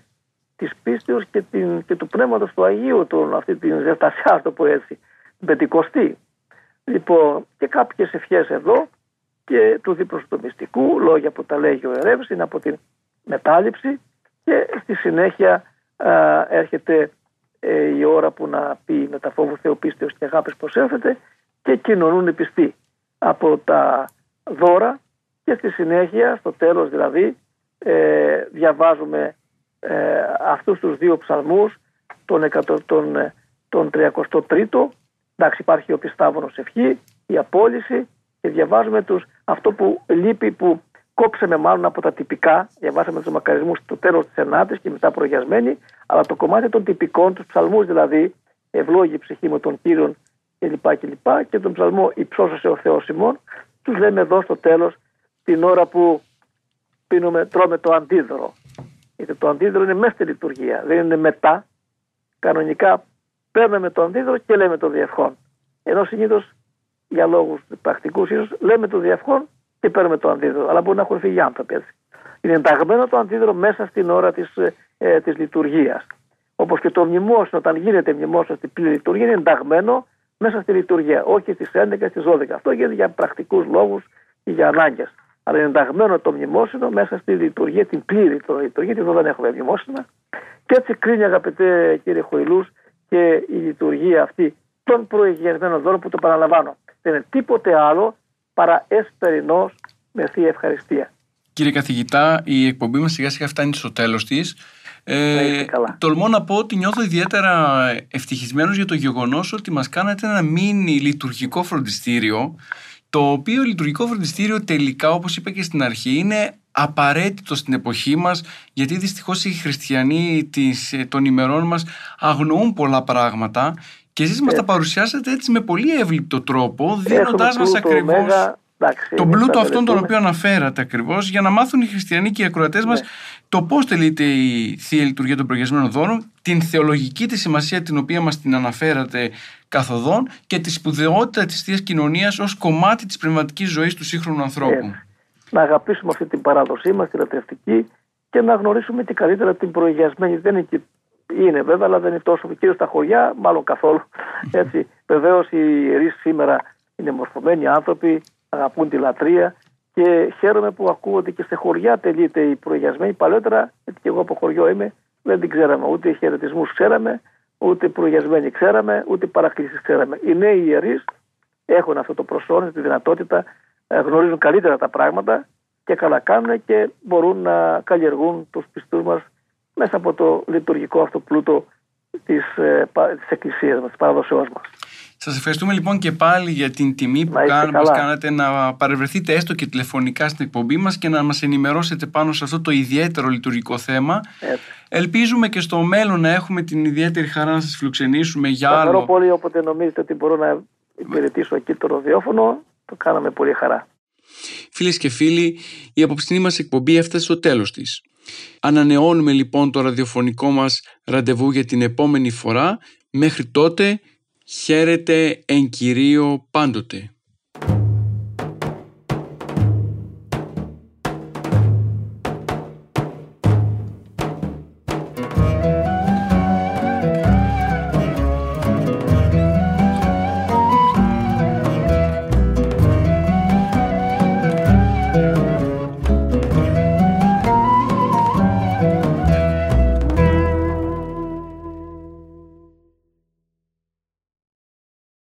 της πίστης και, την, και του πνεύματος του Αγίου, τον, αυτή την ζεστασιά, το πω έτσι, πεντηκοστή. Λοιπόν, και κάποιες ευχές εδώ και του διπροστομιστικού, λόγια που τα λέγει ο Ερεύς, είναι από την μετάληψη και στη συνέχεια α, έρχεται ε, η ώρα που να πει με τα φόβους Θεού πίστεως και αγάπης προσέφεται και κοινωνούν οι πιστοί από τα δώρα και στη συνέχεια, στο τέλος δηλαδή, ε, διαβάζουμε ε, αυτούς τους δύο ψαλμούς, τον, τον, τον 33ο, εντάξει υπάρχει ο πιστάβωνος ευχή, η απόλυση και διαβάζουμε τους, αυτό που λείπει που κόψαμε μάλλον από τα τυπικά, διαβάσαμε τους μακαρισμούς στο τέλος της ενάτης και μετά προγιασμένοι, αλλά το κομμάτι των τυπικών, τους ψαλμούς δηλαδή, ευλόγη ψυχή με τον Κύριον κλπ. Και, και, και τον ψαλμό «Υψώσωσε ο Θεός ημών», τους λέμε εδώ στο τέλος, την ώρα που πίνουμε, τρώμε το αντίδωρο. Γιατί το αντίδωρο είναι μέσα στη λειτουργία, δεν είναι μετά. Κανονικά παίρνουμε το αντίδωρο και λέμε το διευχόν. Ενώ συνήθως για λόγους πρακτικούς ίσως λέμε το διευχόν και παίρνουμε το αντίδωρο. Αλλά μπορεί να έχουν φύγει άνθρωποι έτσι. Είναι ενταγμένο το αντίδωρο μέσα στην ώρα της ε, της λειτουργίας. Όπως και το μνημόσυνο, όταν γίνεται μνημόσυνο στην πλήρη λειτουργία, είναι ενταγμένο μέσα στη λειτουργία. Όχι στις 11, στις 12. Αυτό γίνεται για πρακτικούς λόγους και για ανάγκες αλλά είναι ενταγμένο το μνημόσυνο μέσα στη λειτουργία, την πλήρη το λειτουργία, γιατί εδώ δεν έχουμε μνημόσυνα. Και έτσι κρίνει, αγαπητέ κύριε Χοηλού, και η λειτουργία αυτή των προηγιασμένων δώρων που το παραλαμβάνω. Δεν είναι τίποτε άλλο παρά εσπερινό με θεία ευχαριστία. Κύριε καθηγητά, η εκπομπή μας σιγά σιγά φτάνει στο τέλος της. Ε, τολμώ να πω ότι νιώθω ιδιαίτερα ευτυχισμένος για το γεγονός ότι μας κάνατε ένα μίνι λειτουργικό φροντιστήριο το οποίο λειτουργικό φροντιστήριο τελικά όπως είπα και στην αρχή είναι απαραίτητο στην εποχή μας γιατί δυστυχώς οι χριστιανοί της, ε, των ημερών μας αγνοούν πολλά πράγματα και εσείς μας τα παρουσιάσατε έτσι με πολύ εύληπτο τρόπο δίνοντάς μας ακριβώς τον πλούτο αυτόν τον οποίο αναφέρατε ακριβώς, για να μάθουν οι χριστιανοί και οι ακροατές ναι. μα το πώς τελείται η θεία λειτουργία των προγεσμένων δώρων, την θεολογική τη σημασία την οποία μας την αναφέρατε καθοδόν και τη σπουδαιότητα της θείας κοινωνίας ως κομμάτι της πνευματικής ζωής του σύγχρονου ανθρώπου. Ε, να αγαπήσουμε αυτή την παράδοσή μας, τη λατρευτική και να γνωρίσουμε και καλύτερα την προηγιασμένη. Δεν είναι, είναι βέβαια, αλλά δεν είναι τόσο. Κυρίως στα χωριά, μάλλον καθόλου. Έτσι. Βεβαίως οι ιερείς σήμερα είναι μορφωμένοι άνθρωποι, αγαπούν τη λατρεία και χαίρομαι που ακούω ότι και σε χωριά τελείται η προηγιασμένη. Παλαιότερα, γιατί και εγώ από χωριό είμαι, δεν την ξέραμε. Ούτε χαιρετισμούς ξέραμε, ούτε προηγιασμένοι ξέραμε, ούτε παρακλήσεις ξέραμε. Οι νέοι ιερείς έχουν αυτό το προσόνιο, τη δυνατότητα, ε, γνωρίζουν καλύτερα τα πράγματα και καλά κάνουν και μπορούν να καλλιεργούν τους πιστούς μας μέσα από το λειτουργικό αυτό πλούτο της, εκκλησία της εκκλησίας μας, της Σα μας. Σας ευχαριστούμε λοιπόν και πάλι για την τιμή που να μας κάνατε να παρευρεθείτε έστω και τηλεφωνικά στην εκπομπή μας και να μας ενημερώσετε πάνω σε αυτό το ιδιαίτερο λειτουργικό θέμα. Έτσι. Ελπίζουμε και στο μέλλον να έχουμε την ιδιαίτερη χαρά να σας φιλοξενήσουμε για άλλο. Ευχαριστώ πολύ όποτε νομίζετε ότι μπορώ να υπηρετήσω εκεί το ροδιόφωνο. Το κάναμε πολύ χαρά. Φίλες και φίλοι, η απόψηνή μας εκπομπή έφτασε στο τέλος της. Ανανεώνουμε λοιπόν το ραδιοφωνικό μας ραντεβού για την επόμενη φορά. Μέχρι τότε χαίρετε εν κυρίω πάντοτε.